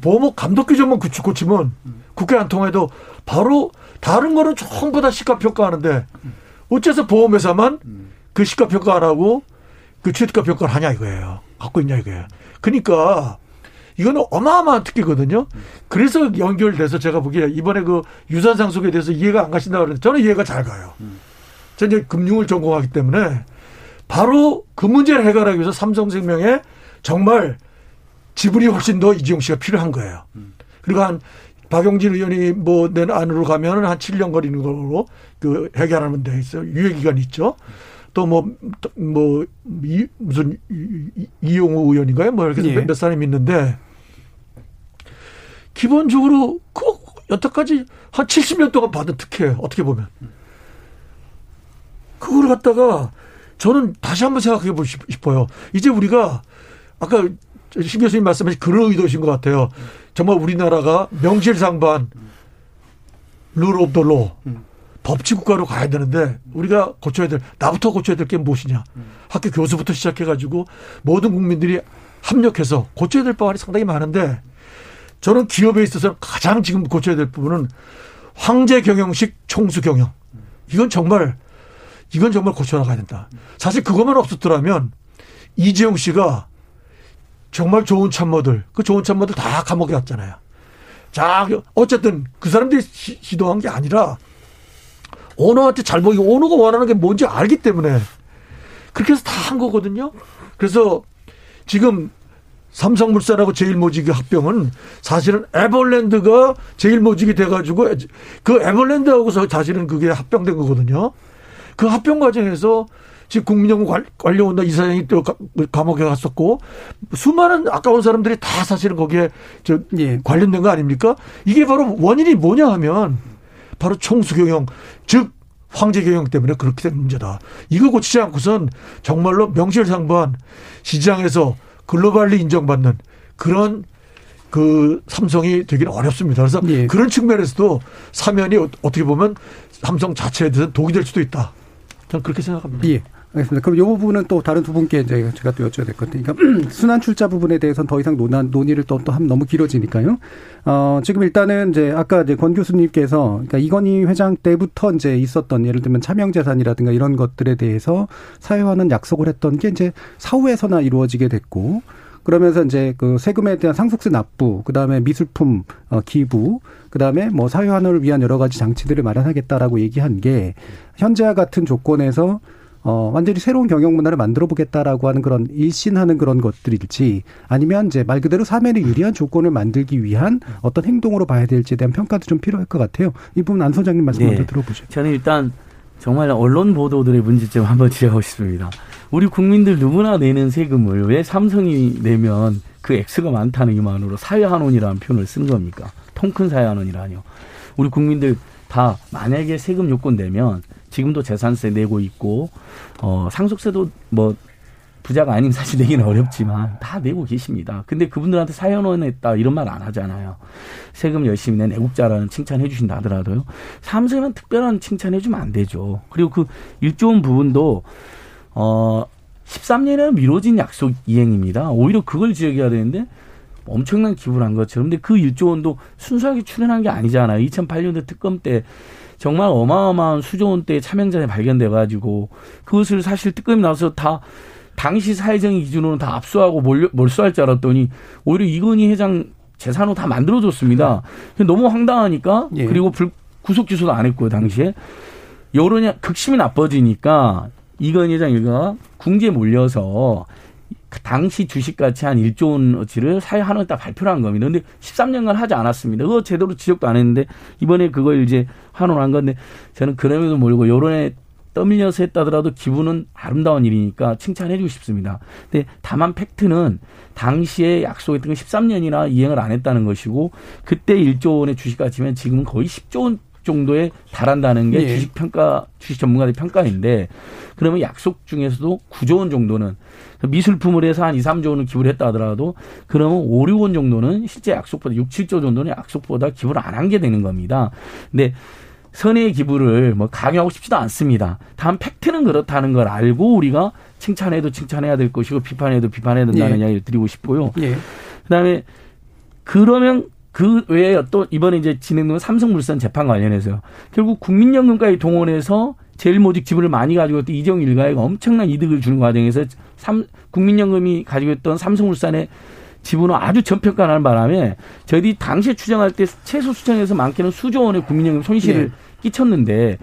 보호목 감독 규정만 구축 고치면 국회 안 통해도 바로 다른 거는 전부 다 시가 평가하는데 어째서 보험회사만 그 시가 평가 안 하고 그 취득가 평가를 하냐 이거예요. 갖고 있냐 이거예요. 그러니까 이거는 어마어마한 특기거든요. 그래서 연결돼서 제가 보기에 이번에 그 유산 상 속에 대해서 이해가 안 가신다 그러는데 저는 이해가 잘 가요. 저는 금융을 전공하기 때문에 바로 그 문제를 해결하기 위해서 삼성생명에 정말 지분이 훨씬 더 이지용 씨가 필요한 거예요. 그리고 한 박용진 의원이 뭐 낸 안으로 가면은 한 7년 걸리는 걸로 그 해결하는 데 있어 유예 기간이 있죠. 또 뭐 뭐 무슨 이용호 의원인가요? 뭐 이렇게 예. 몇 사람이 있는데 기본적으로 그 여태까지 한 70년 동안 받은 특혜 어떻게 보면 그걸 갖다가 저는 다시 한번 생각해 보고 싶어요. 이제 우리가 아까 신 교수님 말씀하신 그런 의도신 것 같아요. 정말 우리나라가 명실상부한 rule of the law로 법치국가로 가야 되는데 우리가 고쳐야 될 나부터 고쳐야 될 게 무엇이냐. 학교 교수부터 시작해가지고 모든 국민들이 합력해서 고쳐야 될 부분이 상당히 많은데 저는 기업에 있어서 가장 지금 고쳐야 될 부분은 황제 경영식 총수 경영. 이건 정말 이건 정말 고쳐나가야 된다. 사실 그것만 없었더라면 이재용 씨가 정말 좋은 참모들, 그 좋은 참모들 다 감옥에 갔잖아요. 자, 어쨌든 그 사람들이 시, 도한 게 아니라 오너한테 잘 보이고 오너가 원하는 게 뭔지 알기 때문에 그렇게 해서 다 한 거거든요. 그래서 지금 삼성물산하고 제일모직의 합병은 사실은 에버랜드가 제일모직이 돼가지고 그 에버랜드하고서 사실은 그게 합병된 거거든요. 그 합병 과정에서 지금 국민연금 관료원나 이사장이 또 감옥에 갔었고 수많은 아까운 사람들이 다 사실은 거기에 저 예. 관련된 거 아닙니까? 이게 바로 원인이 뭐냐 하면 바로 총수경영 즉 황제 경영 때문에 그렇게 된 문제다. 이거 고치지 않고선 정말로 명실상부한 시장에서 글로벌리 인정받는 그런 그 삼성이 되기는 어렵습니다. 그래서 예. 그런 측면에서도 사면이 어떻게 보면 삼성 자체에 대해서 독이 될 수도 있다. 저는 그렇게 생각합니다. 예. 알겠습니다. 그럼 이 부분은 또 다른 두 분께 이제 제가 또 여쭤야 될 것 같으니까 (clears throat) 순환 출자 부분에 대해서는 더 이상 논한 논의를 또 또 하면 너무 길어지니까요. 어, 지금 일단은 이제 아까 이제 권 교수님께서 그러니까 이건희 회장 때부터 이제 있었던 예를 들면 차명 재산이라든가 이런 것들에 대해서 사회화는 약속을 했던 게 이제 사후에서나 이루어지게 됐고 그러면서 이제 그 세금에 대한 상속세 납부, 그 다음에 미술품 어, 기부, 그 다음에 뭐 사회 환원을 위한 여러 가지 장치들을 마련하겠다라고 얘기한 게 현재와 같은 조건에서 어, 완전히 새로운 경영 문화를 만들어 보겠다라고 하는 그런 일신하는 그런 것들일지 아니면 이제 말 그대로 사면에 유리한 조건을 만들기 위한 어떤 행동으로 봐야 될지에 대한 평가도 좀 필요할 것 같아요. 이 부분 안 소장님 말씀 네. 먼저 들어보죠. 저는 일단 정말 언론 보도들의 문제점 한번 지적하고 싶습니다. 우리 국민들 누구나 내는 세금을 왜 삼성이 내면 그 액수가 많다는 이만으로 사회한원이라는 표현을 쓰는 겁니까? 통 큰 사회한원이라뇨. 우리 국민들 다 만약에 세금 요건 내면 지금도 재산세 내고 있고 어 상속세도 뭐 부자가 아닌 사실 내기는 어렵지만 다 내고 계십니다. 근데 그분들한테 사연원 했다 이런 말 안 하잖아요. 세금 열심히 낸 애국자라는 칭찬해 주신다 하더라도요. 삼성은 특별한 칭찬해 주면 안 되죠. 그리고 그 일조원 부분도 어 13년에 미뤄진 약속 이행입니다. 오히려 그걸 지적해야 되는데 엄청난 기부를 한 것처럼 근데 그 1조 원도 순수하게 출연한 게 아니잖아요. 2008년도 특검 때 정말 어마어마한 수조 원대의 차명자에 발견돼 가지고 그것을 사실 특검이 나와서 다 당시 사회적인 기준으로는 다 압수하고 몰, 몰수할 줄 알았더니 오히려 이건희 회장 재산으로 다 만들어줬습니다. 너무 황당하니까 예. 그리고 불, 구속 기소도 안 했고요 당시에 여론이 극심히 나빠지니까 이건희 회장 일가 궁지에 몰려서 그 당시 주식가치 한 1조 원어치를 사회 한원에다 발표를 한 겁니다. 근데 13년간 하지 않았습니다. 그거 제대로 지적도 안 했는데 이번에 그걸 이제 한원한 건데 저는 그럼에도 모르고 여론에 떠밀려서 했다더라도 기분은 아름다운 일이니까 칭찬해 주고 싶습니다. 근데 다만 팩트는 당시에 약속했던 건 13년이나 이행을 안 했다는 것이고 그때 1조 원의 주식 가치면 지금은 거의 10조 원 정도에 달한다는 게 예. 주식 평가 주식 전문가들 평가인데 그러면 약속 중에서도 9조 원 정도는 미술품을 해서 한 2, 3조 원을 기부를 했다 하더라도 그러면 5, 6원 정도는 실제 약속보다 6, 7조 정도는 약속보다 기부를 안 한 게 되는 겁니다. 근데 선의 기부를 뭐 강요하고 싶지도 않습니다. 다만 팩트는 그렇다는 걸 알고 우리가 칭찬해도 칭찬해야 될 것이고 비판해도 비판해야 된다는 예. 이야기를 드리고 싶고요. 예. 그다음에 그러면 그 외에 또 이번에 이제 진행된 삼성물산 재판 관련해서요. 결국 국민연금까지 동원해서 제일모직 지분을 많이 가지고 있던 이정 일가에 엄청난 이득을 주는 과정에서 삼, 국민연금이 가지고 있던 삼성물산의 지분을 아주 전평가하는 바람에 저희들이 당시에 추정할 때 최소 수정에서 많게는 수조 원의 국민연금 손실을 네. 끼쳤는데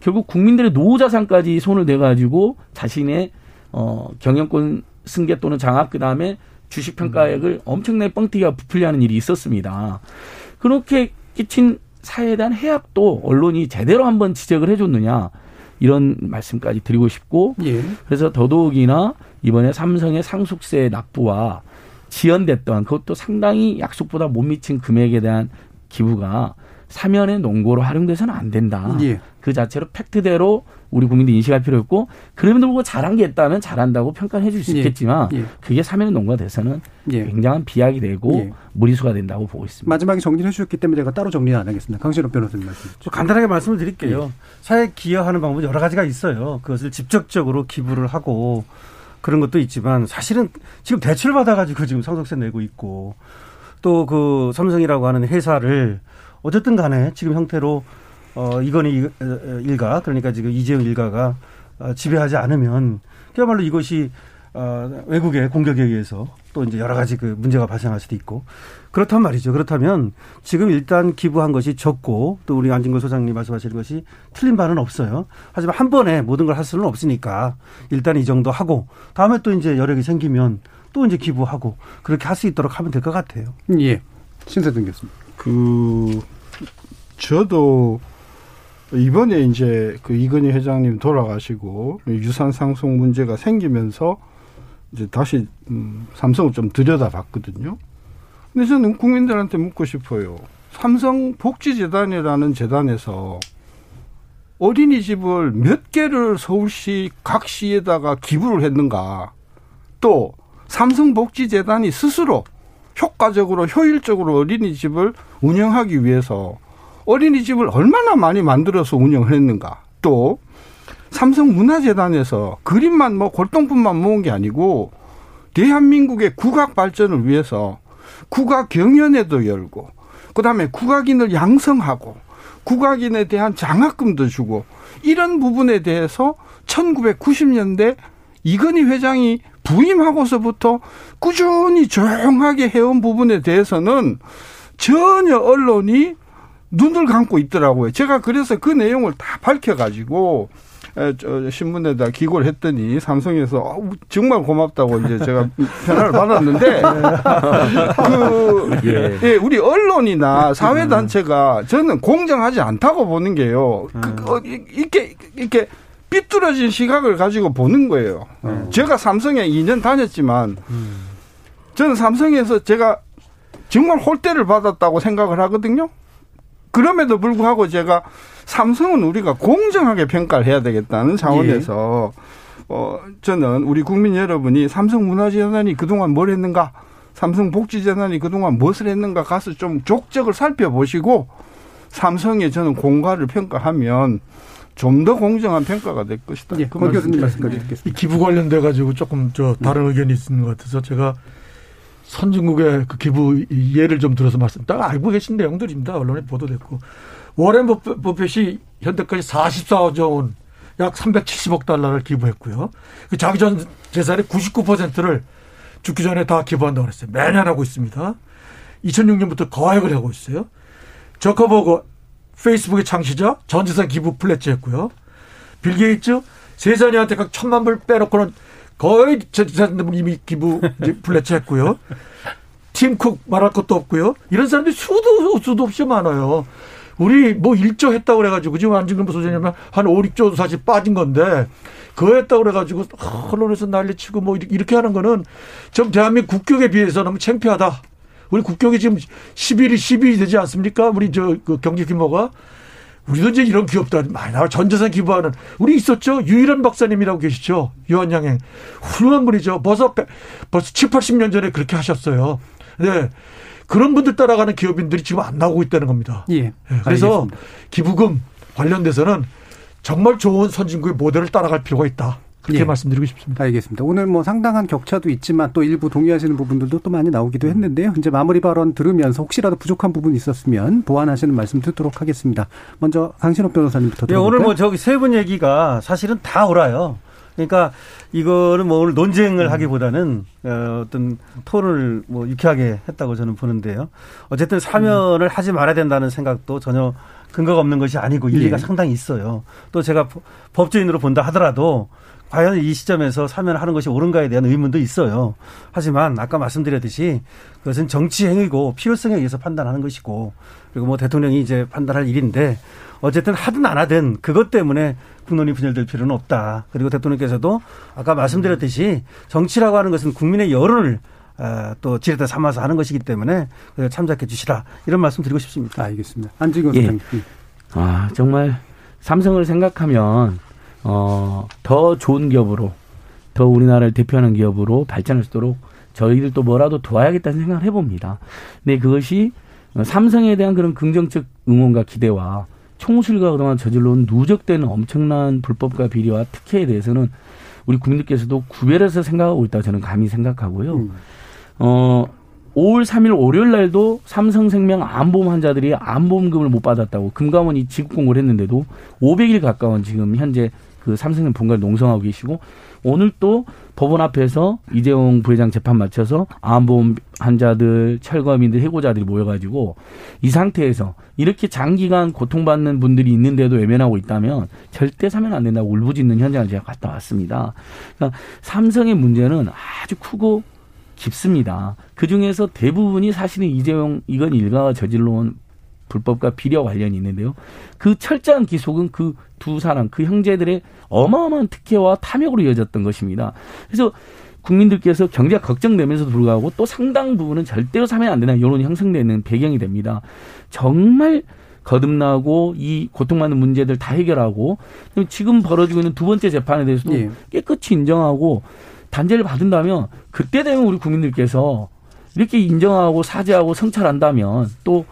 결국 국민들의 노후 자산까지 손을 대가지고 자신의 어 경영권 승계 또는 장악 그다음에 주식 평가액을 음. 엄청나게 뻥튀기가 부풀려하는 일이 있었습니다. 그렇게 끼친 사회에 대한 해악도 언론이 제대로 한번 지적을 해줬느냐 이런 말씀까지 드리고 싶고 예. 그래서 더더욱이나 이번에 삼성의 상속세 납부와 지연됐던 그것도 상당히 약속보다 못 미친 금액에 대한 기부가 사면의 농고로 활용돼서는 안 된다. 예. 그 자체로 팩트대로 우리 국민들이 인식할 필요 있고 그럼에도 불구하고 잘한 게 있다면 잘한다고 평가를 해줄 수 예. 있겠지만 예. 예. 그게 사면의 농고가 돼서는 예. 굉장한 비약이 되고 예. 무리수가 된다고 보고 있습니다. 마지막에 정리해 주셨기 때문에 제가 따로 정리 안 하겠습니다. 강신호 변호사님 말씀. 좀 간단하게 말씀을 드릴게요. 예. 사회 기여하는 방법은 여러 가지가 있어요. 그것을 직접적으로 기부를 하고 그런 것도 있지만 사실은 지금 대출 받아가지고 지금 상속세 내고 있고 또 그 삼성이라고 하는 회사를 어쨌든 간에 지금 형태로 어 이건희 일가 그러니까 지금 이재용 일가가 어, 지배하지 않으면 그야말로 이것이 어, 외국의 공격에 의해서 또 이제 여러 가지 그 문제가 발생할 수도 있고 그렇단 말이죠. 그렇다면 지금 일단 기부한 것이 적고 또 우리 안진걸 소장님 말씀하시는 것이 틀린 바는 없어요. 하지만 한 번에 모든 걸 할 수는 없으니까 일단 이 정도 하고 다음에 또 이제 여력이 생기면 또 이제 기부하고 그렇게 할 수 있도록 하면 될 것 같아요. 예. 신세등 교수님. 그 저도 이번에 이제 그 이건희 회장님 돌아가시고 유산 상속 문제가 생기면서 이제 다시 음, 삼성을 좀 들여다봤거든요. 근데 저는 국민들한테 묻고 싶어요. 삼성 복지재단이라는 재단에서 어린이집을 몇 개를 서울시 각 시에다가 기부를 했는가. 또 삼성 복지재단이 스스로 효과적으로 효율적으로 어린이집을 운영하기 위해서 어린이집을 얼마나 많이 만들어서 운영을 했는가. 또 삼성문화재단에서 그림만 뭐 골동품만 모은 게 아니고 대한민국의 국악 발전을 위해서 국악 경연회도 열고 그다음에 국악인을 양성하고 국악인에 대한 장학금도 주고 이런 부분에 대해서 1990년대 이건희 회장이 부임하고서부터 꾸준히 조용하게 해온 부분에 대해서는 전혀 언론이 눈을 감고 있더라고요. 제가 그래서 그 내용을 다 밝혀가지고 신문에다 기고를 했더니 삼성에서 어, 정말 고맙다고 이제 제가 (laughs) 전화를 받았는데 그 예. 예, 우리 언론이나 사회 단체가 저는 공정하지 않다고 보는 게요. 그, 어, 이렇게 이렇게 삐뚤어진 시각을 가지고 보는 거예요. 음. 제가 삼성에 2년 다녔지만 저는 삼성에서 제가 정말 홀대를 받았다고 생각을 하거든요. 그럼에도 불구하고 제가 삼성은 우리가 공정하게 평가를 해야 되겠다는 차원에서 예. 어 저는 우리 국민 여러분이 삼성 문화재단이 그동안 뭘 했는가 삼성 복지재단이 그동안 무엇을 했는가 가서 좀 족적을 살펴보시고 삼성에 저는 공과를 평가하면 좀더 공정한 평가가 될 것이다. 예, 그 교수님 말씀까지 듣겠습니다. 이 기부 관련돼 가지고 조금 저 다른 의견이 있는 것 같아서 제가 선진국의 그 기부 예를 좀 들어서 말씀, 딱 알고 계신 내용들입니다. 언론에 보도됐고. 워렌 버핏이 현재까지 44조 원, 약 370억 달러를 기부했고요. 그 자기 전 재산의 99%를 죽기 전에 다 기부한다고 그랬어요. 매년 하고 있습니다. 2006년부터 거액을 하고 있어요. 저커버그 페이스북의 창시자 전 재산 기부 플래치 했고요. 빌 게이츠 세자녀한테 각 천만 불 빼놓고는 거의 재산 이미 기부 pledge 했고요. 팀쿡 말할 것도 없고요. 이런 사람들이 수도 수도 없이 많아요. 우리 뭐 1조 했다고 그래가지고 지금 안진근 소장님은 한 5, 6조 사실 빠진 건데 그거 했다고 그래가지고 언론에서 난리치고 뭐 이렇게 하는 거는 좀 대한민국 국격에 비해서 너무 창피하다. 우리 국격이 지금 11위, 12위 되지 않습니까? 우리 저 그 경제 규모가. 우리도 이제 이런 기업들 많이 나와. 전재산 기부하는. 우리 있었죠? 유일한 박사님이라고 계시죠? 유한양행. 훌륭한 분이죠. 벌써, 벌써 7, 80년 전에 그렇게 하셨어요. 네. 그런 분들 따라가는 기업인들이 지금 안 나오고 있다는 겁니다. 예. 네. 그래서 알겠습니다. 기부금 관련돼서는 정말 좋은 선진국의 모델을 따라갈 필요가 있다. 그렇게 예. 말씀드리고 싶습니다. 알겠습니다. 오늘 뭐 상당한 격차도 있지만 또 일부 동의하시는 부분들도 또 많이 나오기도 했는데요. 이제 마무리 발언 들으면서 혹시라도 부족한 부분이 있었으면 보완하시는 말씀 듣도록 하겠습니다. 먼저 강신호 변호사님부터 들어볼까요? 네, 오늘 뭐 저기 세 분 얘기가 사실은 다 옳아요. 그러니까 이거는 뭐 오늘 논쟁을 음. 하기보다는 어, 어떤 토론을 뭐 유쾌하게 했다고 저는 보는데요. 어쨌든 사면을 음. 하지 말아야 된다는 생각도 전혀 근거가 없는 것이 아니고 일리가 예. 상당히 있어요. 또 제가 법조인으로 본다 하더라도 과연 이 시점에서 사면을 하는 것이 옳은가에 대한 의문도 있어요. 하지만 아까 말씀드렸듯이 그것은 정치 행위고 필요성에 의해서 판단하는 것이고 그리고 뭐 대통령이 이제 판단할 일인데 어쨌든 하든 안 하든 그것 때문에 국론이 분열될 필요는 없다. 그리고 대통령께서도 아까 말씀드렸듯이 정치라고 하는 것은 국민의 여론을 아, 또 지렛대 삼아서 하는 것이기 때문에 참작해 주시라 이런 말씀 드리고 싶습니다. 알겠습니다. 안지근 예. 아 정말 삼성을 생각하면 어, 더 좋은 기업으로 더 우리나라를 대표하는 기업으로 발전할 수 있도록 저희들도 뭐라도 도와야겠다는 생각을 해봅니다. 근데 그것이 삼성에 대한 그런 긍정적 응원과 기대와 총수가 그동안 저질러온 누적되는 엄청난 불법과 비리와 특혜에 대해서는 우리 국민들께서도 구별해서 생각하고 있다 저는 감히 생각하고요. 음. 어, 5월 3일 월요일 날도 삼성생명 암보험 환자들이 암보험금을 못 받았다고 금감원이 지급 공고를 했는데도 500일 가까운 지금 현재 그 삼성의 본가를 농성하고 계시고 오늘 또 법원 앞에서 이재용 부회장 재판 마쳐서 암보험 환자들, 철거민들, 해고자들이 모여가지고 이 상태에서 이렇게 장기간 고통받는 분들이 있는데도 외면하고 있다면 절대 사면 안 된다고 울부짖는 현장을 제가 갔다 왔습니다. 그러니까 삼성의 문제는 아주 크고 깊습니다. 그 중에서 대부분이 사실은 이재용 이건 일가가 저질러 온 불법과 비려 관련이 있는데요. 그 철저한 기속은 그 두 사람, 그 형제들의 어마어마한 특혜와 탐욕으로 이어졌던 것입니다. 그래서 국민들께서 경제가 걱정되면서도 불구하고 또 상당 부분은 절대로 사면 안 된다는 여론이 형성되는 배경이 됩니다. 정말 거듭나고 이 고통받는 문제들 다 해결하고 지금 벌어지고 있는 두 번째 재판에 대해서도 예. 깨끗이 인정하고 단죄를 받은다면 그때 되면 우리 국민들께서 이렇게 인정하고 사죄하고 성찰한다면 또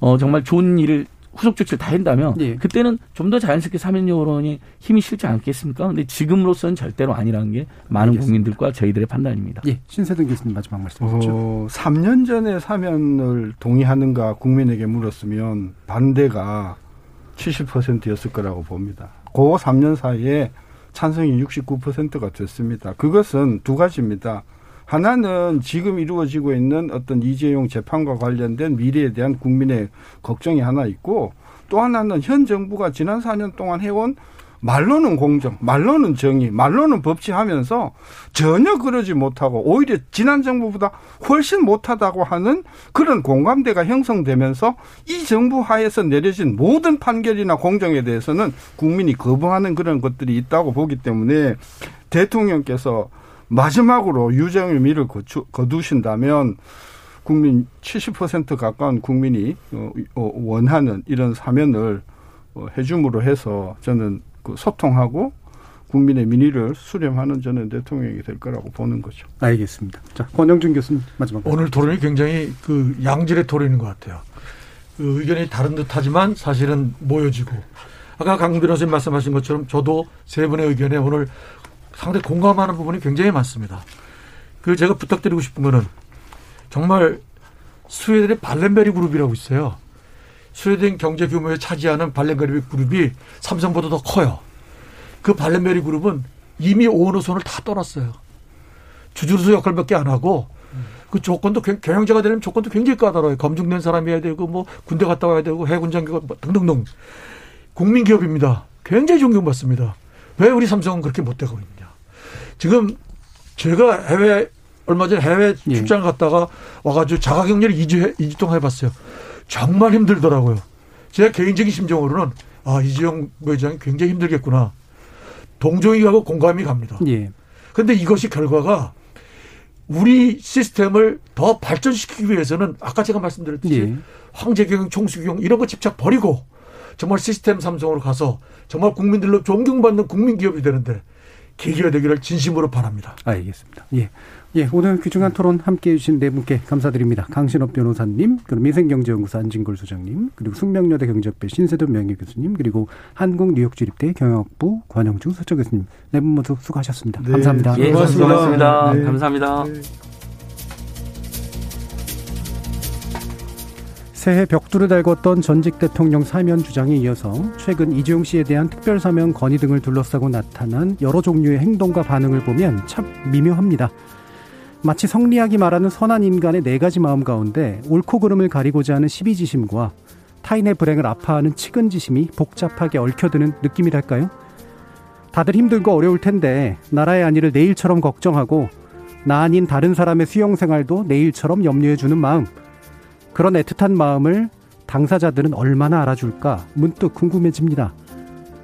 어, 정말 좋은 일을 후속 조치를 다 한다면 예. 그때는 좀 더 자연스럽게 사면 여론이 힘이 실지 않겠습니까? 근데 지금으로서는 절대로 아니라는 게 많은 알겠습니다. 국민들과 저희들의 판단입니다. 예. 신세동 교수님 마지막 말씀 주시죠. 어, 3년 전에 사면을 동의하는가 국민에게 물었으면 반대가 70%였을 거라고 봅니다. 그 3년 사이에 찬성이 69%가 됐습니다. 그것은 두 가지입니다. 하나는 지금 이루어지고 있는 어떤 이재용 재판과 관련된 미래에 대한 국민의 걱정이 하나 있고 또 하나는 현 정부가 지난 4년 동안 해온 말로는 공정, 말로는 정의, 말로는 법치하면서 전혀 그러지 못하고 오히려 지난 정부보다 훨씬 못하다고 하는 그런 공감대가 형성되면서 이 정부 하에서 내려진 모든 판결이나 공정에 대해서는 국민이 거부하는 그런 것들이 있다고 보기 때문에 대통령께서 마지막으로 유정의 미를 거두신다면 국민 70% 가까운 국민이 어, 어, 원하는 이런 사면을 어, 해줌으로 해서 저는 그 소통하고 국민의 민의를 수렴하는 저는 대통령이 될 거라고 보는 거죠. 알겠습니다. 자, 권영준 교수님 마지막. 오늘 토론이 굉장히 그 양질의 토론인 것 같아요. 그 의견이 다른 듯하지만 사실은 모여지고 아까 강 변호사님 말씀하신 것처럼 저도 세 분의 의견에 오늘 상당히 공감하는 부분이 굉장히 많습니다. 그 제가 부탁드리고 싶은 거는 정말 스웨덴의 발렌베리 그룹이라고 있어요. 스웨덴 경제 규모에 차지하는 발렌베리 그룹이 삼성보다 더 커요. 그 발렌베리 그룹은 이미 오너 손을 다 떠났어요. 주주로서 역할밖에 안 하고 그 조건도 경영자가 되려면 조건도 굉장히 까다로워요. 검증된 사람이어야 되고 뭐 군대 갔다 와야 되고 해군 장교 뭐 등등등. 국민 기업입니다. 굉장히 존경받습니다. 왜 우리 삼성은 그렇게 못되고 있냐? 지금 제가 해외 얼마 전에 해외 예. 출장 갔다가 와가지고 자가격리를 2주, 2주 동안 해봤어요. 정말 힘들더라고요. 제 개인적인 심정으로는 아, 이재용 부회장이 굉장히 힘들겠구나. 동정이 가고 공감이 갑니다. 예. 근데 이것이 결과가 우리 시스템을 더 발전시키기 위해서는 아까 제가 말씀드렸듯이 예. 황제경, 총수경 이런 거 집착 버리고 정말 시스템 삼성으로 가서 정말 국민들로 존경받는 국민 기업이 되는데 계기가 되기를 진심으로 바랍니다. 알겠습니다. 예. 예, 오늘 귀중한 토론 함께 해주신 네 분께 감사드립니다. 강신업 변호사님, 그리고 미생경제연구소 안진걸 소장님, 그리고 숙명여대 경제학부 신세돈 명예교수님, 그리고 한국뉴욕주립대 경영학부 관영중 서초 교수님, 네 분 모두 수고하셨습니다. 네, 감사합니다. 예, 고맙습니다. 네. 감사합니다. 네. 새해 벽두를 달궜던 전직 대통령 사면 주장에 이어서 최근 이재용 씨에 대한 특별 사면 건의 등을 둘러싸고 나타난 여러 종류의 행동과 반응을 보면 참 미묘합니다. 마치 성리학이 말하는 선한 인간의 네 가지 마음 가운데 옳고 그름을 가리고자 하는 시비지심과 타인의 불행을 아파하는 측은지심이 복잡하게 얽혀드는 느낌이랄까요? 다들 힘들고 어려울 텐데 나라의 안위를 내일처럼 걱정하고 나 아닌 다른 사람의 수용 생활도 내일처럼 염려해주는 마음 그런 애틋한 마음을 당사자들은 얼마나 알아줄까 문득 궁금해집니다.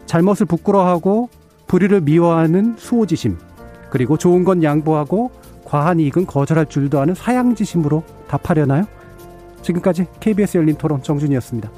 잘못을 부끄러워하고 불의를 미워하는 수호지심, 그리고 좋은 건 양보하고 과한 이익은 거절할 줄도 아는 사양지심으로 답하려나요? 지금까지 KBS 열린 토론 정준이었습니다.